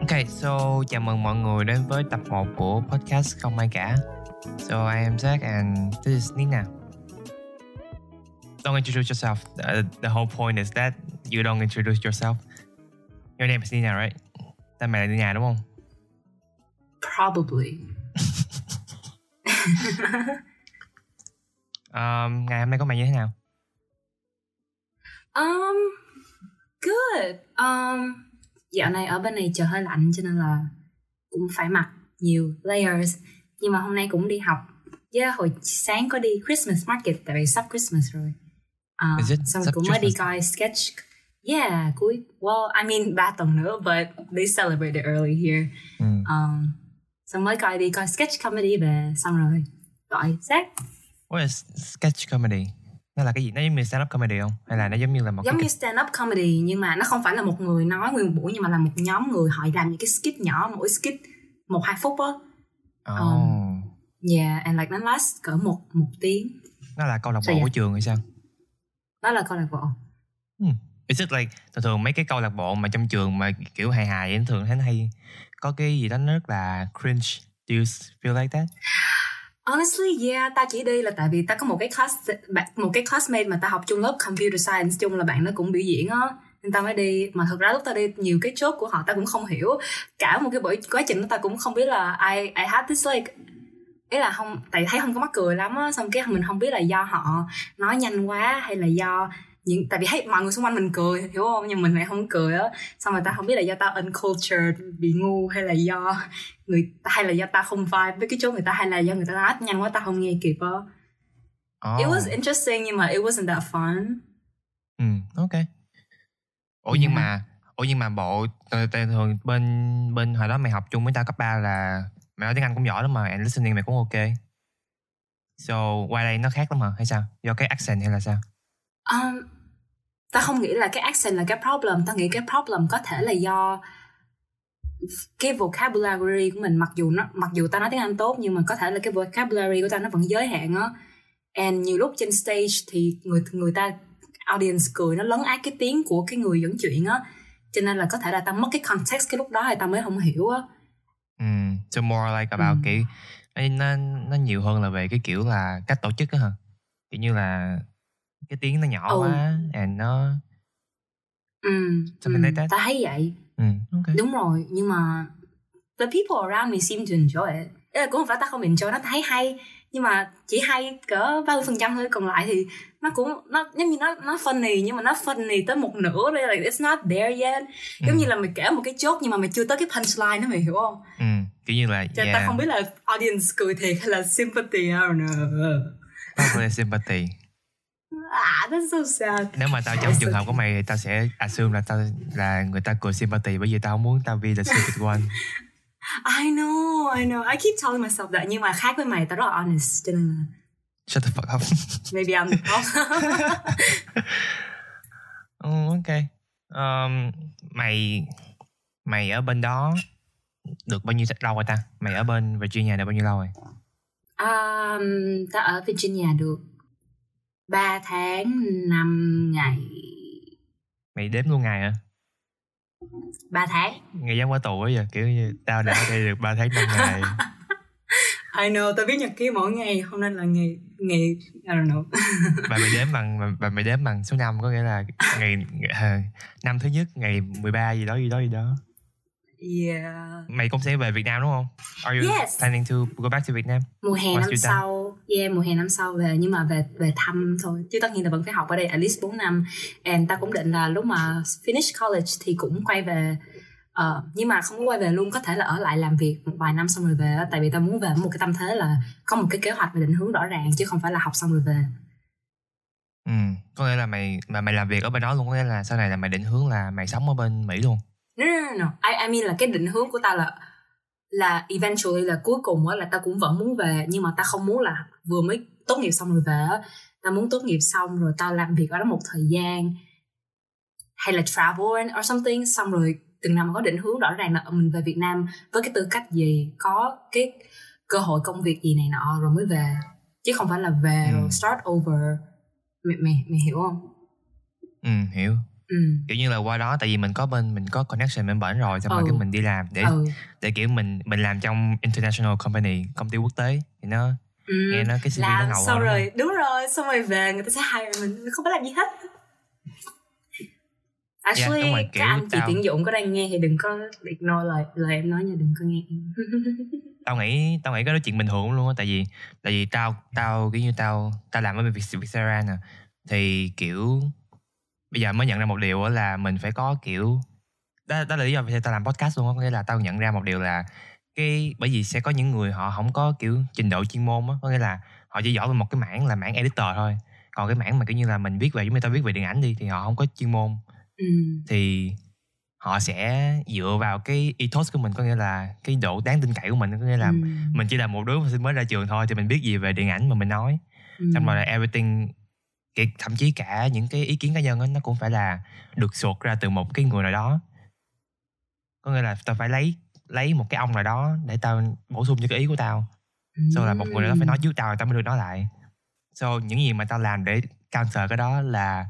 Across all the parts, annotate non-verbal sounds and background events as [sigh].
Okay, so chào mừng mọi người đến với tập 1 của podcast Không Ai Cả. So I am Zach and this is Nina. Don't introduce yourself. The, the whole point is that you don't introduce yourself. Your name is Nina, right? Tên mày là Nina đúng không? Probably. [laughs] Um, ngày hôm nay có mày như thế nào? Um, good. Um, dạo này ở bên này trời hơi lạnh cho nên là cũng phải mặc nhiều layers. Nhưng mà hôm nay cũng đi học. Với hồi sáng có đi Christmas market tại vì sắp Christmas rồi. Uh, Is it xong sắp cũng mới đi coi sketch. Yeah, cuối. Well, I mean ba tuần nữa, but they celebrate it early here. Ừ. Um, xong mới coi đi coi sketch comedy về xong rồi gọi Zach What is sketch comedy? Nó là cái gì? Nó giống như stand-up comedy không? Hay là nó giống như là một giống cái... như stand up comedy nhưng mà nó không phải là một người nói nguyên buổi nhưng mà là một nhóm người họ làm những cái skit nhỏ mỗi skit một hai phút á Oh. um, yeah and like nó last cỡ một một tiếng Nó là câu lạc bộ của trường hay sao? đó là câu lạc bộ Is it like thường thường mấy cái câu lạc bộ mà trong trường mà kiểu hài hài ấy, thường thấy nó hay có cái gì đó nó rất là cringe. Do you feel like that? Honestly, yeah ta chỉ đi là tại vì ta có một cái class, bạn- một cái classmate mà ta học chung lớp computer science chung là bạn nó cũng biểu diễn á. Nên ta mới đi, mà thật ra lúc ta đi, nhiều cái chốt của họ ta cũng không hiểu. Cả một cái buổi, quá trình đó ta cũng không biết là I I had this, like, ý là không, tại thấy không có mắc cười lắm á. Xong cái mình không biết là do họ nói nhanh quá hay là do những tại vì thấy mọi người xung quanh mình cười hiểu không nhưng mình lại không cười á xong rồi ta không biết là do ta uncultured bị ngu hay là do người hay là do ta không vibe với cái chỗ người ta hay là do người ta nói nhanh quá ta không nghe kịp á Oh. it was interesting nhưng mà it wasn't that fun Ừ, ok. Ủa Yeah. nhưng mà ủa nhưng mà bộ thường bên bên hồi đó mày học chung với tao cấp 3 là mày nói tiếng Anh cũng giỏi lắm mà and listening mày cũng ok. So qua đây nó khác lắm mà hay sao? Do cái accent hay là sao? um, ta không nghĩ là cái accent là cái problem ta nghĩ cái problem có thể là do cái vocabulary của mình mặc dù nó mặc dù ta nói tiếng Anh tốt nhưng mà có thể là cái vocabulary của ta nó vẫn giới hạn á and nhiều lúc trên stage thì người người ta audience cười nó lấn át cái tiếng của cái người dẫn chuyện á cho nên là có thể là ta mất cái context cái lúc đó thì ta mới không hiểu á Ừ, so more like about Ừ. kiểu nó, nó nó nhiều hơn là về cái kiểu là cách tổ chức á hả? Kiểu như là cái tiếng nó nhỏ Ừ. quá and nó ừ, Something like that. ta thấy vậy ừ, ok. đúng rồi nhưng mà the people around me seem to enjoy it Ý là cũng không phải ta không enjoy nó thấy hay nhưng mà chỉ hay cỡ ba mươi phần trăm thôi còn lại thì nó cũng nó giống như nó nó funny nhưng mà nó funny tới một nửa đây like it's not there yet giống Ừ. như là mày kể một cái joke nhưng mà mày chưa tới cái punchline đó mày hiểu không Ừ, kiểu như là cho yeah, ta không biết là audience cười thiệt hay là sympathy I don't know probably sympathy. Ah that's so sad Nếu mà tao trong trường hợp của mày tao sẽ assume là tao là người ta cười sympathy bởi vì tao không muốn tao be the stupid [laughs] one. I know I know I keep telling myself that nhưng mà khác với mày tao rất là honest cho nên là Shut the fuck up. [laughs] maybe I'm the problem [laughs] ừ, ok. Um, mày mày ở bên đó được bao nhiêu lâu rồi ta? Mày ở bên Virginia được bao nhiêu lâu rồi? Um, ta ở Virginia được 3 tháng 5 ngày Mày đếm luôn ngày hả? 3 tháng Ngày dám qua tù ấy giờ kiểu như tao đã ở đây được 3 tháng 5 ngày. [laughs] I know, tao viết nhật ký mỗi ngày Hôm nay là ngày, ngày I don't know Và mày đếm bằng và mày đếm bằng số năm có nghĩa là ngày à, năm thứ nhất ngày 13 gì đó gì đó gì đó. Yeah Mày cũng sẽ về Việt Nam đúng không? Are you Yes. planning to go back to Vietnam? Mùa hè Once năm sau Yeah, mùa hè năm sau về Nhưng mà về về thăm thôi Chứ tất nhiên là vẫn phải học ở đây at least 4 năm And ta cũng định là lúc mà finish college Thì cũng quay về Ờ, nhưng mà không có quay về luôn có thể là ở lại làm việc một vài năm xong rồi về tại vì ta muốn về với một cái tâm thế là có một cái kế hoạch và định hướng rõ ràng chứ không phải là học xong rồi về Ừ, có nghĩa là mày mà mày làm việc ở bên đó luôn có nghĩa là sau này là mày định hướng là mày sống ở bên Mỹ luôn. no no no, no. I, mean là cái định hướng của ta là là eventually là cuối cùng á là ta cũng vẫn muốn về nhưng mà ta không muốn là vừa mới tốt nghiệp xong rồi về á ta muốn tốt nghiệp xong rồi ta làm việc ở đó một thời gian hay là travel or something xong rồi từng năm có định hướng rõ ràng là ờ, mình về Việt Nam với cái tư cách gì có cái cơ hội công việc gì này nọ rồi mới về chứ không phải là về Ừ. rồi start over mày mày mày hiểu không Ừ, hiểu. Ừ kiểu như là qua đó tại vì mình có bên mình có connection bên bển rồi xong rồi Ừ. cái mình đi làm để ừ. để kiểu mình mình làm trong international company công ty quốc tế thì nó ừ nghe nó cái CV nó làm ngầu xong rồi đúng rồi xong rồi về người ta sẽ hire mình không phải làm gì hết. Actually, đúng rồi, các anh chị tao- tuyển dụng có đang nghe thì đừng có ignore lời lời em nói nha đừng có nghe [laughs] tao nghĩ tao nghĩ cái đó chuyện bình thường luôn á tại vì tại vì tao tao kiểu như tao tao làm ở Việt Vietcetera nè thì kiểu bây giờ mới nhận ra một điều là mình phải có kiểu đó, đó là lý do vì sao tao làm podcast luôn á có nghĩa là tao nhận ra một điều là cái bởi vì sẽ có những người họ không có kiểu trình độ chuyên môn á có nghĩa là họ chỉ giỏi về một cái mảng là mảng editor thôi còn cái mảng mà kiểu như là mình viết về giống như tao viết về điện ảnh đi thì họ không có chuyên môn ừ. thì họ sẽ dựa vào cái ethos của mình có nghĩa là cái độ đáng tin cậy của mình có nghĩa là ừ. mình chỉ là một đứa mới ra trường thôi thì mình biết gì về điện ảnh mà mình nói ừ. xong rồi là everything cái thậm chí cả những cái ý kiến cá nhân ấy, nó cũng phải là được sụt ra từ một cái người nào đó. Có nghĩa là tao phải lấy lấy một cái ông nào đó để tao bổ sung cho cái ý của tao. Sau là một người nào đó phải nói trước tao tao mới được nói lại. So những gì mà tao làm để counter cái đó là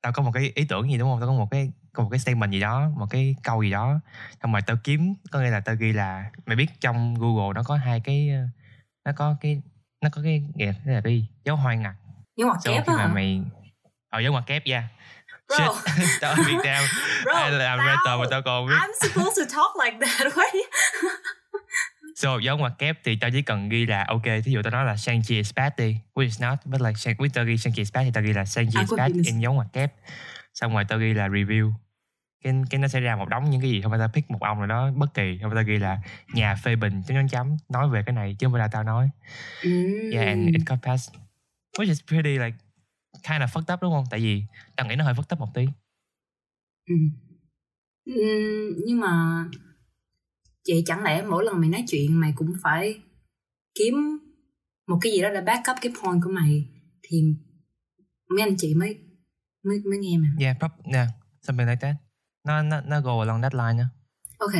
tao có một cái ý tưởng gì đúng không? Tao có một cái có một cái statement gì đó một cái câu gì đó. Xong rồi tao kiếm có nghĩa là tao ghi là mày biết trong google nó có hai cái nó có cái nó có cái nghĩa là cái gì? dấu hoài ngặt à mà sau kép á mà hả mày ở dấu ngoặc kép nha bro Shit, [laughs] tao ở Việt Nam bro ai làm tao- writer mà tao còn biết I'm supposed to talk like that [laughs] right So dấu ngoặc kép thì tao chỉ cần ghi là ok, thí dụ tao nói là Shang-Chi is bad đi, which is not, but like Shang, with tao ghi Shang-Chi is bad thì tao ghi là Shang-Chi À, is bad in dấu ngoặc kép. Xong rồi tao ghi là review. Cái, cái nó sẽ ra một đống những cái gì, không phải tao pick một ông nào đó bất kỳ, không phải tao ghi là nhà phê bình chấm chấm chấm nói về cái này chứ không phải là tao nói. ừ. Yeah, and it got passed. Which is pretty like kind of fucked up đúng không? Tại vì tao nghĩ nó hơi fucked up một tí. Ừ. Ừ, nhưng mà vậy chẳng lẽ mỗi lần mày nói chuyện mày cũng phải kiếm một cái gì đó để back up cái point của mày thì mấy anh chị mới mới mới nghe mà Yeah, prob, yeah, something like that. Nó nó nó go along that line á. ok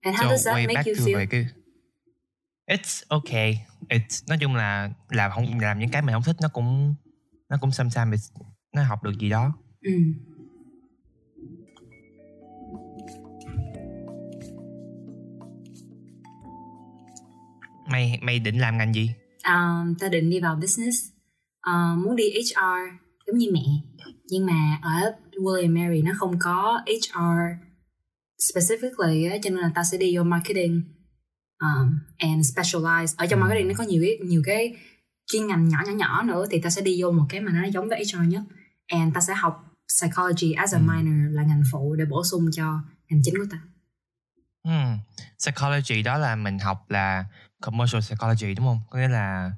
and how so does that make you feel cái it's okay it's nói chung là làm không làm những cái mình không thích nó cũng nó cũng sometimes it's, nó học được gì đó. Ừ. mày mày định làm ngành gì? Um, ta định đi vào business. Uh, muốn đi HR giống như mẹ. Nhưng mà ở William Mary nó không có HR specifically á, cho nên là ta sẽ đi vô marketing um, and specialize ở trong Ừ. marketing nó có nhiều cái nhiều cái chuyên ngành nhỏ nhỏ nhỏ nữa thì ta sẽ đi vô một cái mà nó giống với HR nhất and ta sẽ học psychology as a Ừ. minor là ngành phụ để bổ sung cho ngành chính của ta hmm. psychology đó là mình học là commercial psychology đúng không có nghĩa là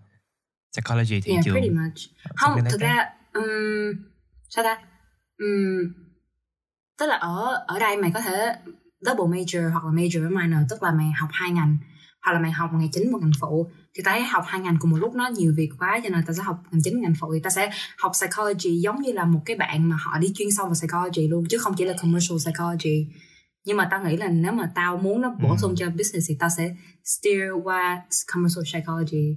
psychology thị yeah trường pretty much không Something like thực that. ra um, sao ta um, tức là ở ở đây mày có thể double major hoặc là major với minor tức là mày học hai ngành hoặc là mày học một ngành chính một ngành phụ thì ta học hai ngành cùng một lúc nó nhiều việc quá cho nên ta sẽ học ngành chính ngành phụ thì ta sẽ học psychology giống như là một cái bạn mà họ đi chuyên sâu vào psychology luôn chứ không chỉ là commercial psychology nhưng mà tao nghĩ là nếu mà tao muốn nó bổ Ừ. sung cho business thì tao sẽ steer qua commercial psychology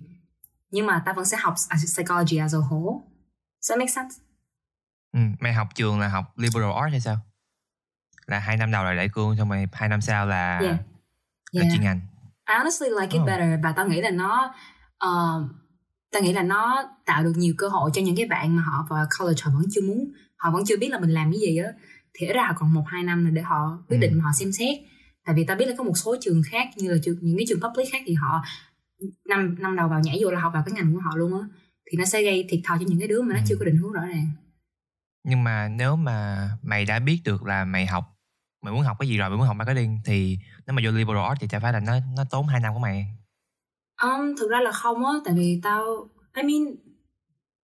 nhưng mà tao vẫn sẽ học psychology as a whole does that make sense ừ. mày học trường là học liberal arts hay sao là hai năm đầu là đại cương xong rồi hai năm sau là Yeah. là yeah chuyên ngành I honestly like it Oh. better và tao nghĩ là nó uh, tao nghĩ là nó tạo được nhiều cơ hội cho những cái bạn mà họ vào college họ vẫn chưa muốn họ vẫn chưa biết là mình làm cái gì á thì ra họ còn một hai năm nữa để họ quyết Ừ. định mà họ xem xét tại vì tao biết là có một số trường khác như là trường, những cái trường public khác thì họ năm năm đầu vào nhảy vô là học vào cái ngành của họ luôn á thì nó sẽ gây thiệt thòi cho những cái đứa mà nó Ừ. chưa có định hướng rõ ràng nhưng mà nếu mà mày đã biết được là mày học mày muốn học cái gì rồi? Mày muốn học marketing thì nếu mà vô liberal arts thì chả phải là nó nó tốn 2 năm của mày. Um, thực ra là không á tại vì tao I mean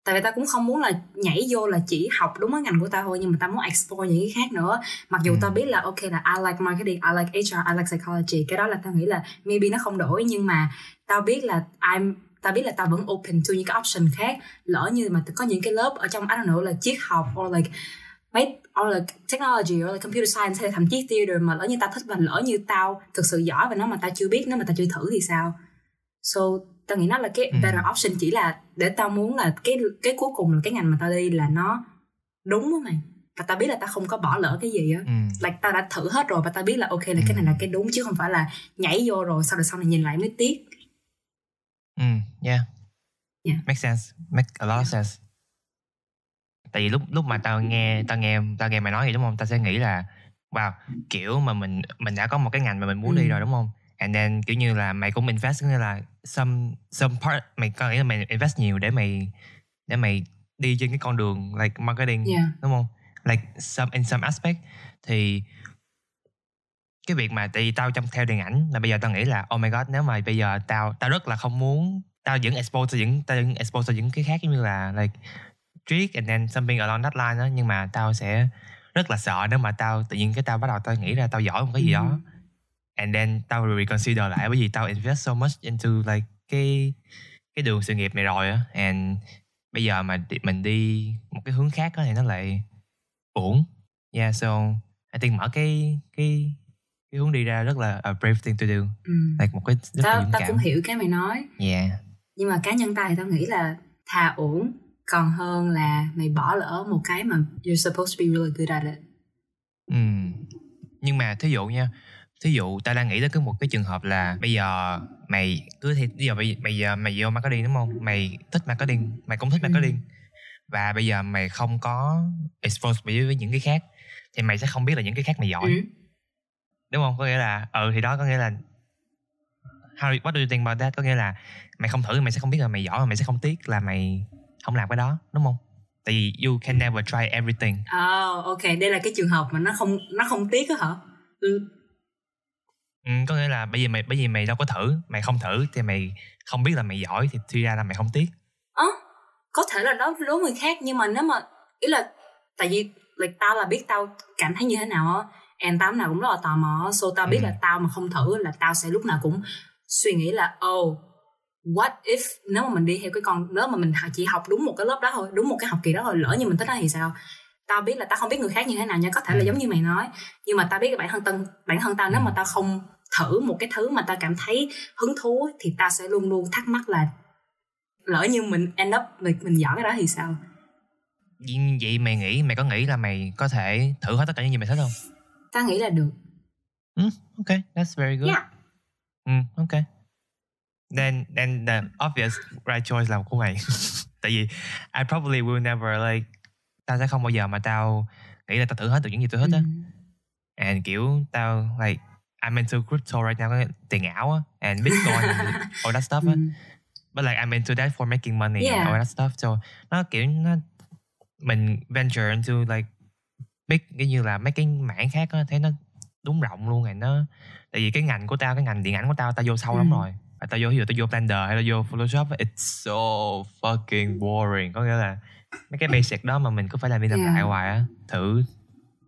tại vì tao cũng không muốn là nhảy vô là chỉ học đúng cái ngành của tao thôi nhưng mà tao muốn explore những cái khác nữa. Mặc dù Ừ. tao biết là ok là I like marketing I like HR I like psychology cái đó là tao nghĩ là maybe nó không đổi nhưng mà tao biết là I'm tao biết là tao vẫn open to những cái option khác. Lỡ như mà có những cái lớp ở trong I don't know là triết học or like mấy or like technology or like computer science hay là thậm chí theater mà lỡ như tao thích và lỡ như tao thực sự giỏi và nó mà tao chưa biết nó mà tao chưa thử thì sao so tao nghĩ nó là cái Ừ. better option chỉ là để tao muốn là cái cái cuối cùng là cái ngành mà tao đi là nó đúng á mày và tao biết là tao không có bỏ lỡ cái gì á ừ. like tao đã thử hết rồi và tao biết là ok là cái này là cái đúng chứ không phải là nhảy vô rồi sau rồi sau này nhìn lại mới tiếc Ừ, yeah. Yeah. Make sense. Make a lot of sense. Tại vì lúc lúc mà tao nghe tao nghe tao nghe mày nói vậy đúng không? Tao sẽ nghĩ là wow, kiểu mà mình mình đã có một cái ngành mà mình muốn Ừ. đi rồi đúng không? And then kiểu như là mày cũng invest nghĩa là some some part mày có nghĩa là mày invest nhiều để mày để mày đi trên cái con đường like marketing yeah đúng không? Like some in some aspect thì cái việc mà tại vì tao trong theo điện ảnh là bây giờ tao nghĩ là oh my god nếu mà bây giờ tao tao rất là không muốn tao vẫn expose cho những tao vẫn expose cho những cái khác giống như là like trick and then something along that line đó nhưng mà tao sẽ rất là sợ nếu mà tao tự nhiên cái tao bắt đầu tao nghĩ ra tao giỏi một cái gì đó. Ừ. and then tao reconsider lại bởi vì tao invest so much into like cái cái đường sự nghiệp này rồi á. And bây giờ mà mình đi một cái hướng khác á thì nó lại uổng. Yeah so I think mở cái cái cái hướng đi ra rất là a brave thing to do. Ừ. like một cái rất là tao dũng tao cảm. cũng hiểu cái mày nói. Yeah. Nhưng mà cá nhân tao thì tao nghĩ là thà ổn còn hơn là mày bỏ lỡ một cái mà you're supposed to be really good at it Ừm. nhưng mà thí dụ nha thí dụ tao đang nghĩ tới cái một cái trường hợp là bây giờ mày cứ thì bây giờ bây, bây giờ mày vô marketing đúng không mày thích marketing mày cũng thích Ừ. marketing và bây giờ mày không có expose với, với những cái khác thì mày sẽ không biết là những cái khác mày giỏi ừ. đúng không có nghĩa là ừ thì đó có nghĩa là how what do you think about that có nghĩa là mày không thử thì mày sẽ không biết là mày giỏi mà mày sẽ không tiếc là mày không làm cái đó đúng không? Tại vì you can never try everything. Oh ok đây là cái trường hợp mà nó không nó không tiếc á hả? Ừ. ừ, có nghĩa là bởi vì mày bởi vì mày đâu có thử mày không thử thì mày không biết là mày giỏi thì suy ra là mày không tiếc. Ơ, có thể là đó đối người khác nhưng mà nếu mà ý là tại vì like, tao là biết tao cảm thấy như thế nào á tao lúc nào cũng rất là tò mò so tao biết Ừ. là tao mà không thử là tao sẽ lúc nào cũng suy nghĩ là oh what if nếu mà mình đi theo cái con nếu mà mình chỉ học đúng một cái lớp đó thôi đúng một cái học kỳ đó thôi lỡ như mình thích nó thì sao? Tao biết là tao không biết người khác như thế nào nha có thể là Ừ. giống như mày nói nhưng mà tao biết cái bản thân tân bản thân tao nếu Ừ. mà tao không thử một cái thứ mà tao cảm thấy hứng thú thì tao sẽ luôn luôn thắc mắc là lỡ như mình end up mình, mình giỏi cái đó thì sao? Vậy, vậy mày nghĩ mày có nghĩ là mày có thể thử hết tất cả những gì mày thích không? Tao nghĩ là được. Ừ, ok that's very good. Yeah. Ừ, ok then then the obvious right choice là của mày [laughs] tại vì I probably will never like tao sẽ không bao giờ mà tao nghĩ là tao thử hết được những gì tôi thích á Ừ. and kiểu tao like I'm into crypto right now tiền ảo á and bitcoin [laughs] and all that stuff á Ừ. but like I'm into that for making money Yeah. and all that stuff so nó kiểu nó mình venture into like big cái như là mấy cái mảng khác á thấy nó đúng rộng luôn rồi nó tại vì cái ngành của tao cái ngành điện ảnh của tao tao vô sâu lắm Ừ. rồi tao vô ví dụ tao vô Blender hay tao vô Photoshop it's so fucking boring. Có nghĩa là mấy cái basic đó mà mình cứ phải làm đi làm Yeah. lại hoài á thử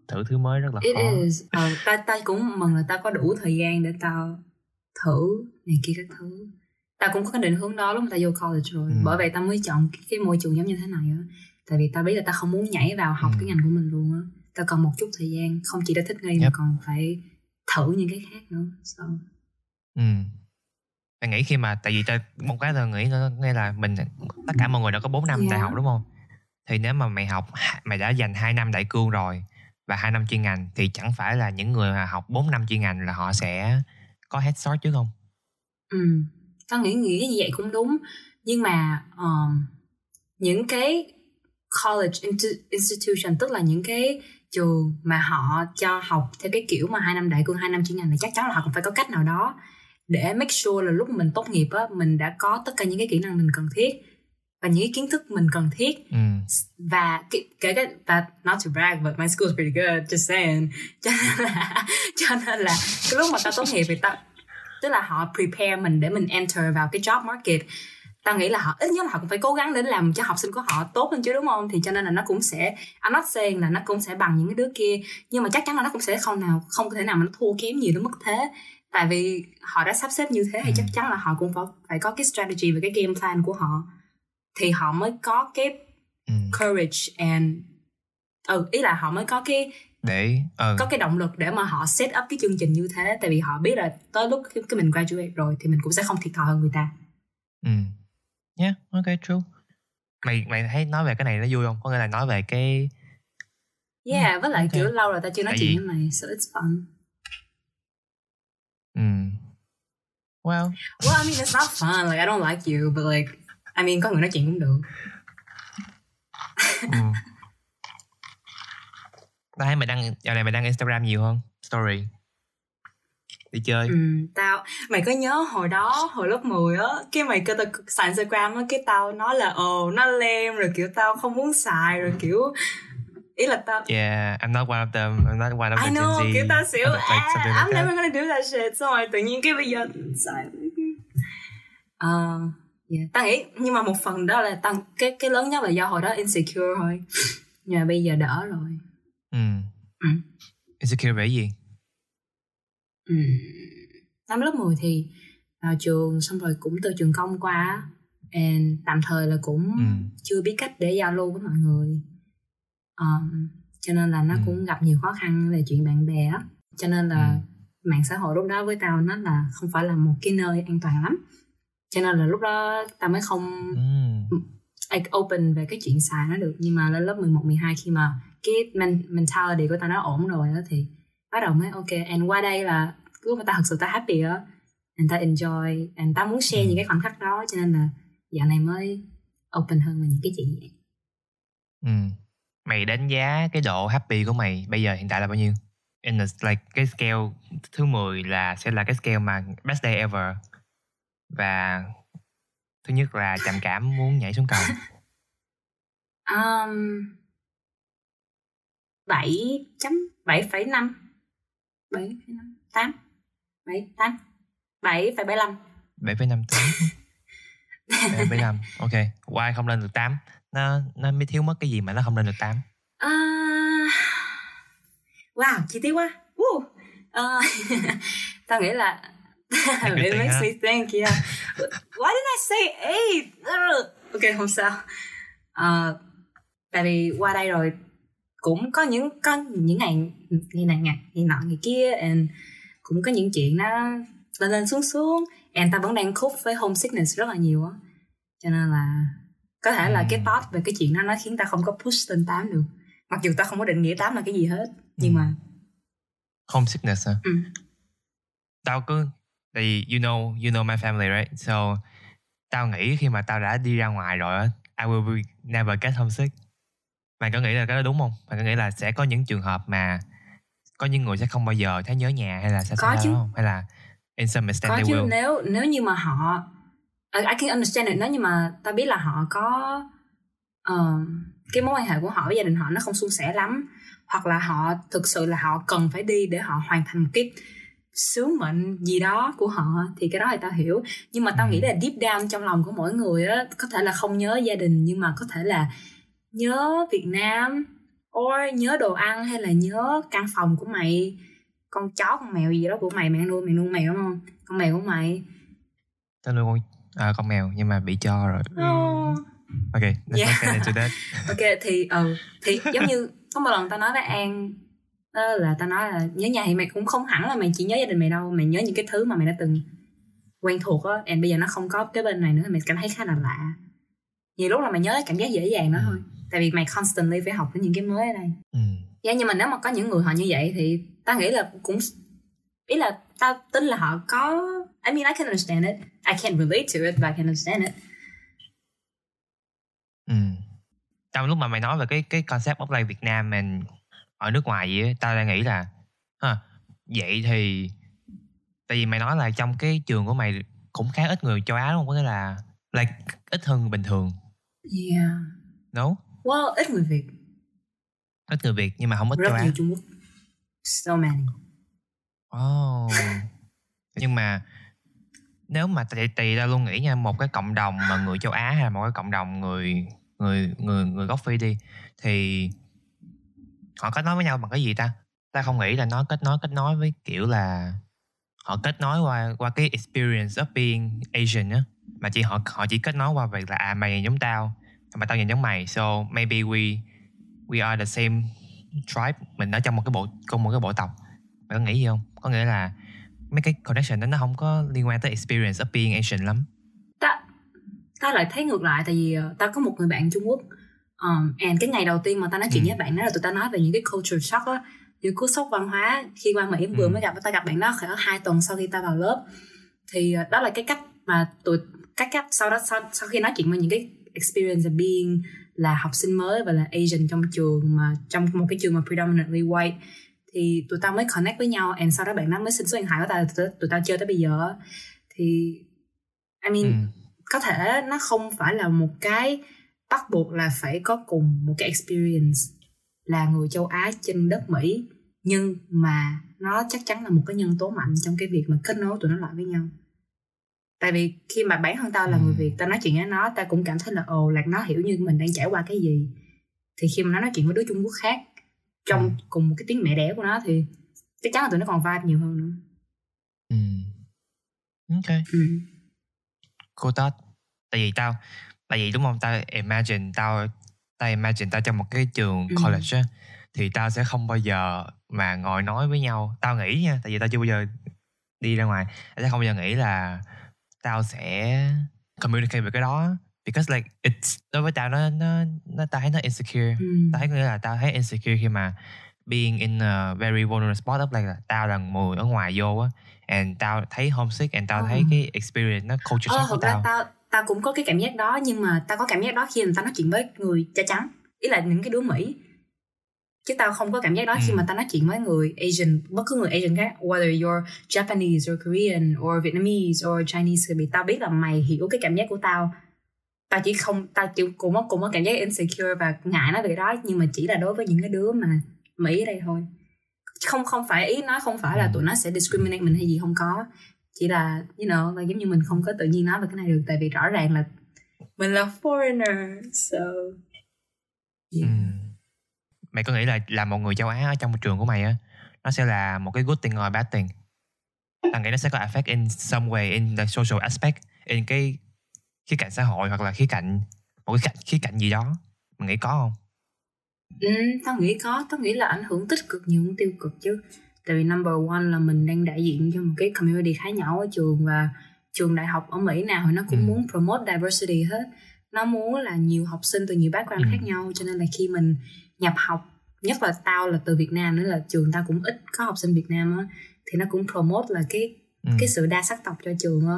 thử thứ mới rất là it khó. is. Ờ, tao tao cũng mừng là tao có đủ thời gian để tao thử này kia các thứ. Tao cũng có cái định hướng đó lúc mà tao vô college rồi. Ừ. bởi vậy tao mới chọn cái, cái môi trường giống như thế này á. Tại vì tao biết là tao không muốn nhảy vào học Ừ. cái ngành của mình luôn á. Tao cần một chút thời gian không chỉ để thích nghi mà Yep. còn phải thử những cái khác nữa so, ừ tao nghĩ khi mà tại vì tao một cái tao nghĩ nó nghe là mình tất cả mọi người đã có 4 năm Yeah. đại học đúng không thì nếu mà mày học mày đã dành 2 năm đại cương rồi và 2 năm chuyên ngành thì chẳng phải là những người mà học 4 năm chuyên ngành là họ sẽ có head start chứ không ừ. tao nghĩ nghĩ như vậy cũng đúng nhưng mà um, những cái college insti- institution tức là những cái trường mà họ cho học theo cái kiểu mà hai năm đại cương hai năm chuyên ngành thì chắc chắn là họ cũng phải có cách nào đó để make sure là lúc mình tốt nghiệp á mình đã có tất cả những cái kỹ năng mình cần thiết và những cái kiến thức mình cần thiết. Ừ. Và kể cả và not to brag but my school is pretty good just saying. [laughs] Cho nên là cho nên là cái lúc mà tao tốt nghiệp thì tao tức là họ prepare mình để mình enter vào cái job market. Tao nghĩ là họ ít nhất là họ cũng phải cố gắng để làm cho học sinh của họ tốt hơn chứ đúng không? Thì cho nên là nó cũng sẽ I'm not saying là nó cũng sẽ bằng những cái đứa kia nhưng mà chắc chắn là nó cũng sẽ không nào không thể nào mà nó thua kém nhiều đến mức thế tại vì họ đã sắp xếp như thế thì Ừ. chắc chắn là họ cũng phải phải có cái strategy và cái game plan của họ. Thì họ mới có cái ừ. courage and ừ ý là họ mới có cái để ờ. có cái động lực để mà họ set up cái chương trình như thế. Tại vì họ biết là tới lúc cái, cái mình graduate rồi thì mình cũng sẽ không thiệt thòi hơn người ta. Ừ. Yeah ok true. Mày mày thấy nói về cái này nó vui không? Có nghĩa là nói về cái yeah với lại ok. kiểu lâu rồi ta chưa nói Tại chuyện vì- với mày so it's fun Ừ. Well, well I mean it's not fun like I don't like you but like I mean có người nói chuyện cũng được ừ. Tao thấy mày đăng, dạo này mày đăng Instagram nhiều hơn, story. Đi chơi. ừ, tao mày có nhớ hồi đó hồi lớp 10 á cái mày kêu tao xài Instagram á cái tao nói là ồ nó lem rồi kiểu tao không muốn xài rồi kiểu ý là tao Yeah, I'm not one of them. I'm not one of the I Gen know Z. kiểu tao xỉu Like ah, like I'm that. never gonna do that shit xong rồi tự nhiên cái bây giờ xài Ờ, yeah. tao nghĩ nhưng mà một phần đó là tao cái cái lớn nhất là do hồi đó insecure thôi nhưng mà bây giờ đỡ rồi Ừ. Ừ. Insecure về gì? ừ. năm lớp 10 thì vào trường xong rồi cũng từ trường công qua and tạm thời là cũng Ừ. chưa biết cách để giao lưu với mọi người um, cho nên là nó Ừ. cũng gặp nhiều khó khăn về chuyện bạn bè á cho nên là Ừ. mạng xã hội lúc đó với tao nó là không phải là một cái nơi an toàn lắm cho nên là lúc đó tao mới không Ừ. like, open về cái chuyện xài nó được nhưng mà lên lớp 11, 12 khi mà cái men- mentality của tao nó ổn rồi đó thì bắt đầu mới ok and qua đây là lúc mà tao thật sự tao happy á and tao enjoy and tao muốn share Ừ. những cái khoảnh khắc đó cho nên là dạo này mới open hơn về những cái chuyện vậy Ừ. Mày đánh giá cái độ happy của mày bây giờ hiện tại là bao nhiêu? In a, like cái scale thứ 10 là sẽ là cái scale mà best day ever. Và thứ nhất là trầm cảm muốn nhảy xuống cầu. [laughs] um, 7 chấm 7,5 7,5 8 7 8 7,75 7,5 tiếng. 7,5. Ok. Why không lên được 8? Nó nó mới thiếu mất cái gì mà nó không lên được 8. À, wow, chi tiết quá. Woo. Ờ, [laughs] tao nghĩ là it makes me think, yeah. Why did I say eight? Ok, không sao. Ờ, tại vì qua đây rồi cũng có những có những ngày ngày này ngày, ngày nọ ngày kia and cũng có những chuyện nó lên lên xuống xuống and ta vẫn đang cope với homesickness rất là nhiều á cho nên là có thể là cái thought về cái chuyện đó nó khiến ta không có push lên 8 được mặc dù ta không có định nghĩa 8 là cái gì hết nhưng mà Homesickness hả? ừ. Tao cứ tại vì you know you know my family right? So tao nghĩ khi mà tao đã đi ra ngoài rồi I will be never get homesick. Mày có nghĩ là cái đó đúng không? Mày có nghĩ là sẽ có những trường hợp mà có những người sẽ không bao giờ thấy nhớ nhà hay là sẽ Có chứ. không? Hay là in some extent có they chứ will. nếu nếu như mà họ I, can understand it. Nếu như mà ta biết là họ có ờ, cái mối quan hệ của họ với gia đình họ nó không suôn sẻ lắm hoặc là họ thực sự là họ cần phải đi để họ hoàn thành một cái sứ mệnh gì đó của họ thì cái đó thì tao hiểu. Nhưng mà tao Ừ. nghĩ là deep down trong lòng của mỗi người á có thể là không nhớ gia đình nhưng mà có thể là nhớ Việt Nam or nhớ đồ ăn hay là nhớ căn phòng của mày con chó con mèo gì đó của mày mày nuôi mày nuôi mèo đúng không? Con mèo của mày. Tao nuôi con à, con mèo nhưng mà bị cho rồi. oh. Ok, let's Yeah. get into that. [laughs] ok thì ừ thì giống như có một lần tao nói với an đó là tao nói là nhớ nhà thì mày cũng không hẳn là mày chỉ nhớ gia đình mày đâu mày nhớ những cái thứ mà mày đã từng quen thuộc á and bây giờ nó không có cái bên này nữa mày cảm thấy khá là lạ nhiều lúc là mày nhớ cái cảm giác dễ dàng đó Ừ. thôi tại vì mày constantly phải học đến những cái mới ở đây Ừ. dạ nhưng mà nếu mà có những người họ như vậy thì tao nghĩ là cũng ý là tao tin là họ có I mean I can understand it I can't relate to it but I can understand it Ừ. Tao lúc mà mày nói về cái cái concept of like Việt Nam and ở nước ngoài vậy tao đang nghĩ là ha, vậy thì tại vì mày nói là trong cái trường của mày cũng khá ít người châu Á đúng không? Có nghĩa là like ít hơn bình thường. yeah No? well ít người Việt Ít người Việt nhưng mà không ít rất châu Á. nhiều Trung Quốc so many Oh. nhưng mà nếu mà tùy tùy ra luôn nghĩ nha, một cái cộng đồng mà người châu Á hay là một cái cộng đồng người người người người gốc Phi đi, thì họ kết nối với nhau bằng cái gì ta? Ta không nghĩ là nó kết nối kết nối với kiểu là họ kết nối qua qua cái experience of being Asian á mà chỉ họ họ chỉ kết nối qua việc là à mày nhìn giống tao, mà tao nhìn giống mày so, maybe we we are the same tribe, mình ở trong một cái bộ, cùng một cái bộ tộc mày có nghĩ gì không? Có nghĩa là mấy cái connection đó nó không có liên quan tới experience of being Asian lắm. Ta ta lại thấy ngược lại tại vì ờ, ta có một người bạn Trung Quốc. Um, and cái ngày đầu tiên mà tao nói chuyện Ừ. với bạn đó là tụi tao nói về những cái culture shock á những cú sốc văn hóa khi qua Mỹ vừa Ừ. mới gặp tao gặp bạn đó khoảng hai tuần sau khi tao vào lớp. Thì ờ, đó là cái cách mà tụi cách cách sau đó sau, sau khi nói chuyện với những cái experience of being là học sinh mới và là Asian trong trường mà trong một cái trường mà predominantly white thì tụi tao mới connect với nhau and sau đó bạn đó mới xin số điện thoại của tao tụi, tụi tao chơi tới bây giờ thì I mean Ừ. có thể nó không phải là một cái bắt buộc là phải có cùng một cái experience là người châu Á trên đất Mỹ nhưng mà nó chắc chắn là một cái nhân tố mạnh trong cái việc mà kết nối tụi nó lại với nhau tại vì khi mà bản thân tao là Ừ. người Việt tao nói chuyện với nó tao cũng cảm thấy là ồ là nó hiểu như mình đang trải qua cái gì thì khi mà nó nói chuyện với đứa Trung Quốc khác trong Ừ. cùng một cái tiếng mẹ đẻ của nó thì chắc chắn là tụi nó còn vibe nhiều hơn nữa Ừ. Ok. ừ. Cô Tết. Tại vì tao tại vì đúng không tao imagine tao tao imagine tao trong một cái trường Ừ. college á thì tao sẽ không bao giờ mà ngồi nói với nhau tao nghĩ nha tại vì tao chưa bao giờ đi ra ngoài tao sẽ không bao giờ nghĩ là tao sẽ communicate về cái đó because like it's đối với tao nó nó nó tao thấy nó insecure Ừ. tao thấy nghĩa là tao thấy insecure khi mà being in a very vulnerable spot of like là tao là người ở ngoài vô á and tao thấy homesick and tao Ờ. thấy cái experience nó culture Ờ, shock của thật ra tao tao tao cũng có cái cảm giác đó nhưng mà tao có cảm giác đó khi mà tao nói chuyện với người da trắng ý là những cái đứa Mỹ chứ tao không có cảm giác đó khi Ừ. mà tao nói chuyện với người Asian bất cứ người Asian khác whether you're Japanese or Korean or Vietnamese or Chinese thì tao biết là mày hiểu cái cảm giác của tao tao chỉ không tao chỉ cũng có cũng có cảm giác insecure và ngại nói về đó nhưng mà chỉ là đối với những cái đứa mà Mỹ ở đây thôi không không phải ý nói không phải là Ừ. tụi nó sẽ discriminate mình hay gì không có chỉ là you know là giống như mình không có tự nhiên nói về cái này được tại vì rõ ràng là mình là foreigner so Ừ. Mày có nghĩ là là một người châu Á ở trong trường của mày á nó sẽ là một cái good thing or bad thing? Tao nghĩ nó sẽ có affect in some way in the social aspect in cái khía cạnh xã hội hoặc là khía cạnh một cái khía cạnh gì đó. Mày nghĩ có không? ừ, tao nghĩ có tao nghĩ là ảnh hưởng tích cực nhiều hơn tiêu cực chứ tại vì number one là mình đang đại diện cho một cái community khá nhỏ ở trường và trường đại học ở Mỹ nào thì nó cũng Ừ. muốn promote diversity hết nó muốn là nhiều học sinh từ nhiều background Ừ. khác nhau cho nên là khi mình nhập học nhất là tao là từ Việt Nam nữa là trường tao cũng ít có học sinh Việt Nam á thì nó cũng promote là cái Ừ. cái sự đa sắc tộc cho trường á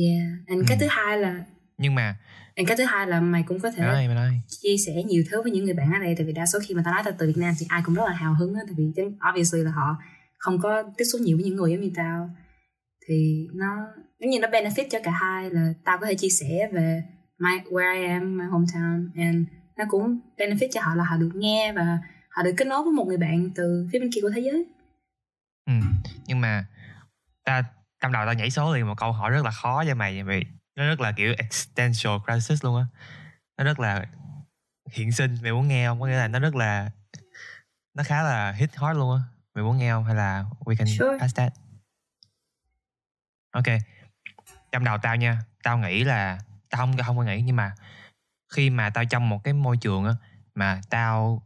yeah and cái Ừ. thứ hai là Nhưng mà and cái thứ hai là mày cũng có thể mày mày nói. chia sẻ nhiều thứ với những người bạn ở đây tại vì đa số khi mà tao nói tao từ Việt Nam thì ai cũng rất là hào hứng á tại vì obviously là họ không có tiếp xúc nhiều với những người giống như tao thì nó giống như nó benefit cho cả hai là tao có thể chia sẻ về my where I am my hometown and nó cũng benefit cho họ là họ được nghe và họ được kết nối với một người bạn từ phía bên kia của thế giới Ừ. Nhưng mà ta trong đầu tao nhảy số liền một câu hỏi rất là khó cho mày vì nó rất là kiểu existential crisis luôn á. Nó rất là hiện sinh mày muốn nghe không? Có nghĩa là nó rất là nó khá là hit hard luôn á. Mày muốn nghe không hay là we can Sure. pass that? Ok. Trong đầu tao nha, tao nghĩ là tao không không có nghĩ nhưng mà khi mà tao trong một cái môi trường á mà tao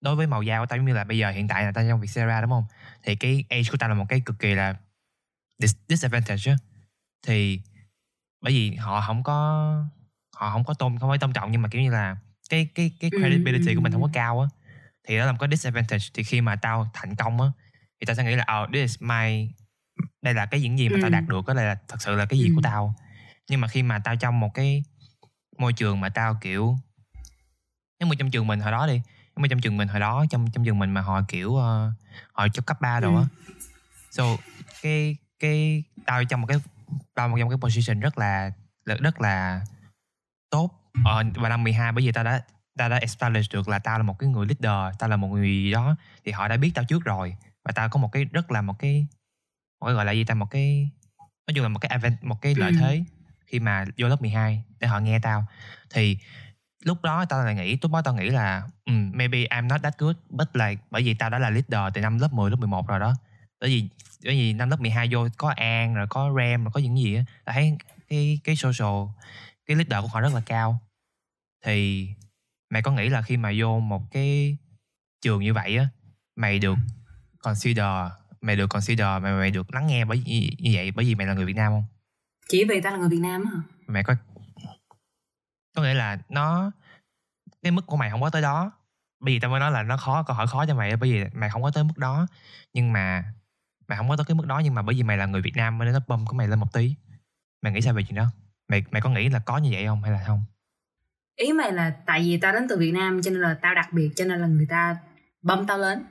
đối với màu da của tao giống như là bây giờ hiện tại là tao trong Vietcetera đúng không? Thì cái age của tao là một cái cực kỳ là dis- disadvantage á. Thì bởi vì họ không có họ không có tôn không phải tôn trọng nhưng mà kiểu như là cái cái cái Ừ, credibility của mình không có ừ. cao á thì đó là một cái disadvantage thì khi mà tao thành công á thì tao sẽ nghĩ là oh this is my đây là cái những gì mà tao Ừ. đạt được đó đây là thật sự là cái gì Ừ. của tao nhưng mà khi mà tao trong một cái môi trường mà tao kiểu nếu mà trong trường mình hồi đó đi nếu mà trong trường mình hồi đó trong trong trường mình mà họ kiểu uh, họ cho cấp 3 rồi á so cái cái tao trong một cái tao trong một cái position rất là rất là tốt. Ờ, vào năm 12 bởi vì tao đã tao đã establish được là tao là một cái người leader tao là một người gì đó thì họ đã biết tao trước rồi. Và tao có một cái rất là một cái một cái gọi là gì ta một cái nói chung là một cái event một cái lợi Ừ. thế khi mà vô lớp 12 để họ nghe tao. Thì lúc đó tao lại nghĩ lúc đó tao nghĩ là um, maybe I'm not that good but like bởi vì tao đã là leader từ năm lớp 10 lớp 11 rồi đó bởi vì bởi vì năm lớp 12 vô có An rồi có Ram rồi có những gì á thấy cái cái social cái leader của họ rất là cao. Thì mày có nghĩ là khi mà vô một cái trường như vậy á mày được consider mày được consider mày mày được lắng nghe bởi như, như vậy bởi vì mày là người Việt Nam không? Chỉ vì tao là người Việt Nam á hả? Mày có có nghĩa là nó cái mức của mày không có tới đó. Bởi vì tao mới nói là nó khó câu hỏi khó cho mày bởi vì mày không có tới mức đó. Nhưng mà mày không có tới cái mức đó nhưng mà bởi vì mày là người Việt Nam nên nó bơm của mày lên một tí. Mày nghĩ sao về chuyện đó? Mày mày có nghĩ là có như vậy không hay là không? Ý mày là tại vì tao đến từ Việt Nam cho nên là tao đặc biệt cho nên là người ta bơm tao lên.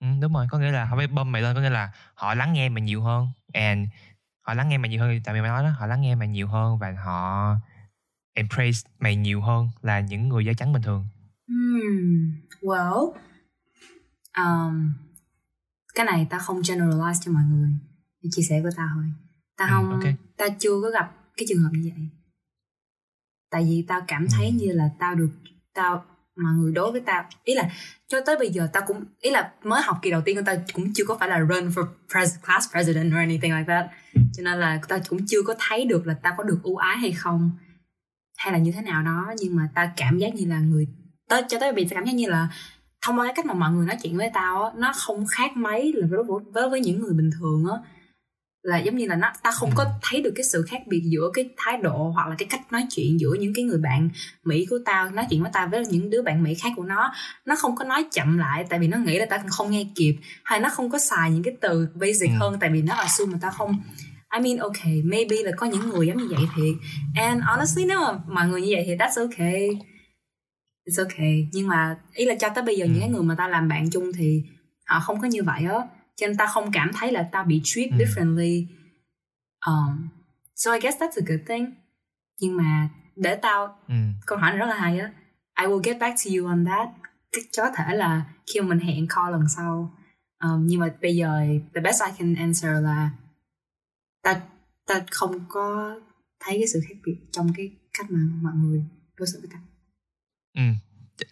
Ừ, đúng rồi có nghĩa là họ phải bơm mày lên có nghĩa là họ lắng nghe mày nhiều hơn. And họ lắng nghe mày nhiều hơn tại vì mày nói đó họ lắng nghe mày nhiều hơn và họ embrace mày nhiều hơn là những người da trắng bình thường. Hmm, well, um, cái này ta không generalize cho mọi người, chia sẻ của tao thôi. Ta Ừ, không, ok. ta chưa có gặp cái trường hợp như vậy. Tại vì tao cảm thấy Ừ. như là tao được, tao mọi người đối với tao ý là cho tới bây giờ tao cũng ý là mới học kỳ đầu tiên của tao cũng chưa có phải là run for pres- class president or anything like that cho nên là tao cũng chưa có thấy được là tao có được ưu ái hay không hay là như thế nào đó nhưng mà tao cảm giác như là người tới cho tới bây giờ tao cảm giác như là thông qua cái cách mà mọi người nói chuyện với tao á nó không khác mấy là với với, với những người bình thường á. Là giống như là nó ta không có thấy được cái sự khác biệt giữa cái thái độ hoặc là cái cách nói chuyện giữa những cái người bạn mỹ của tao nói chuyện với tao với những đứa bạn mỹ khác của nó. Nó không có nói chậm lại tại vì nó nghĩ là tao không nghe kịp hay nó không có xài những cái từ basic Ừ. hơn tại vì nó assume mà tao không. I mean okay maybe là có những người giống như vậy thiệt. And honestly nếu mà mọi người như vậy thì that's okay it's okay. Nhưng mà ý là cho tới bây giờ Ừ. những cái người mà tao làm bạn chung thì họ không có như vậy á. Cho nên tao không cảm thấy là tao bị treat Ừ. differently. Um, so I guess that's a good thing. Nhưng mà để tao ừ. câu hỏi này rất là hay á. I will get back to you on that. Có thể là khi mà mình hẹn call lần sau. Um, nhưng mà bây giờ the best I can answer là ta ta không có thấy cái sự khác biệt trong cái cách mà mọi người đối xử với ta ừ.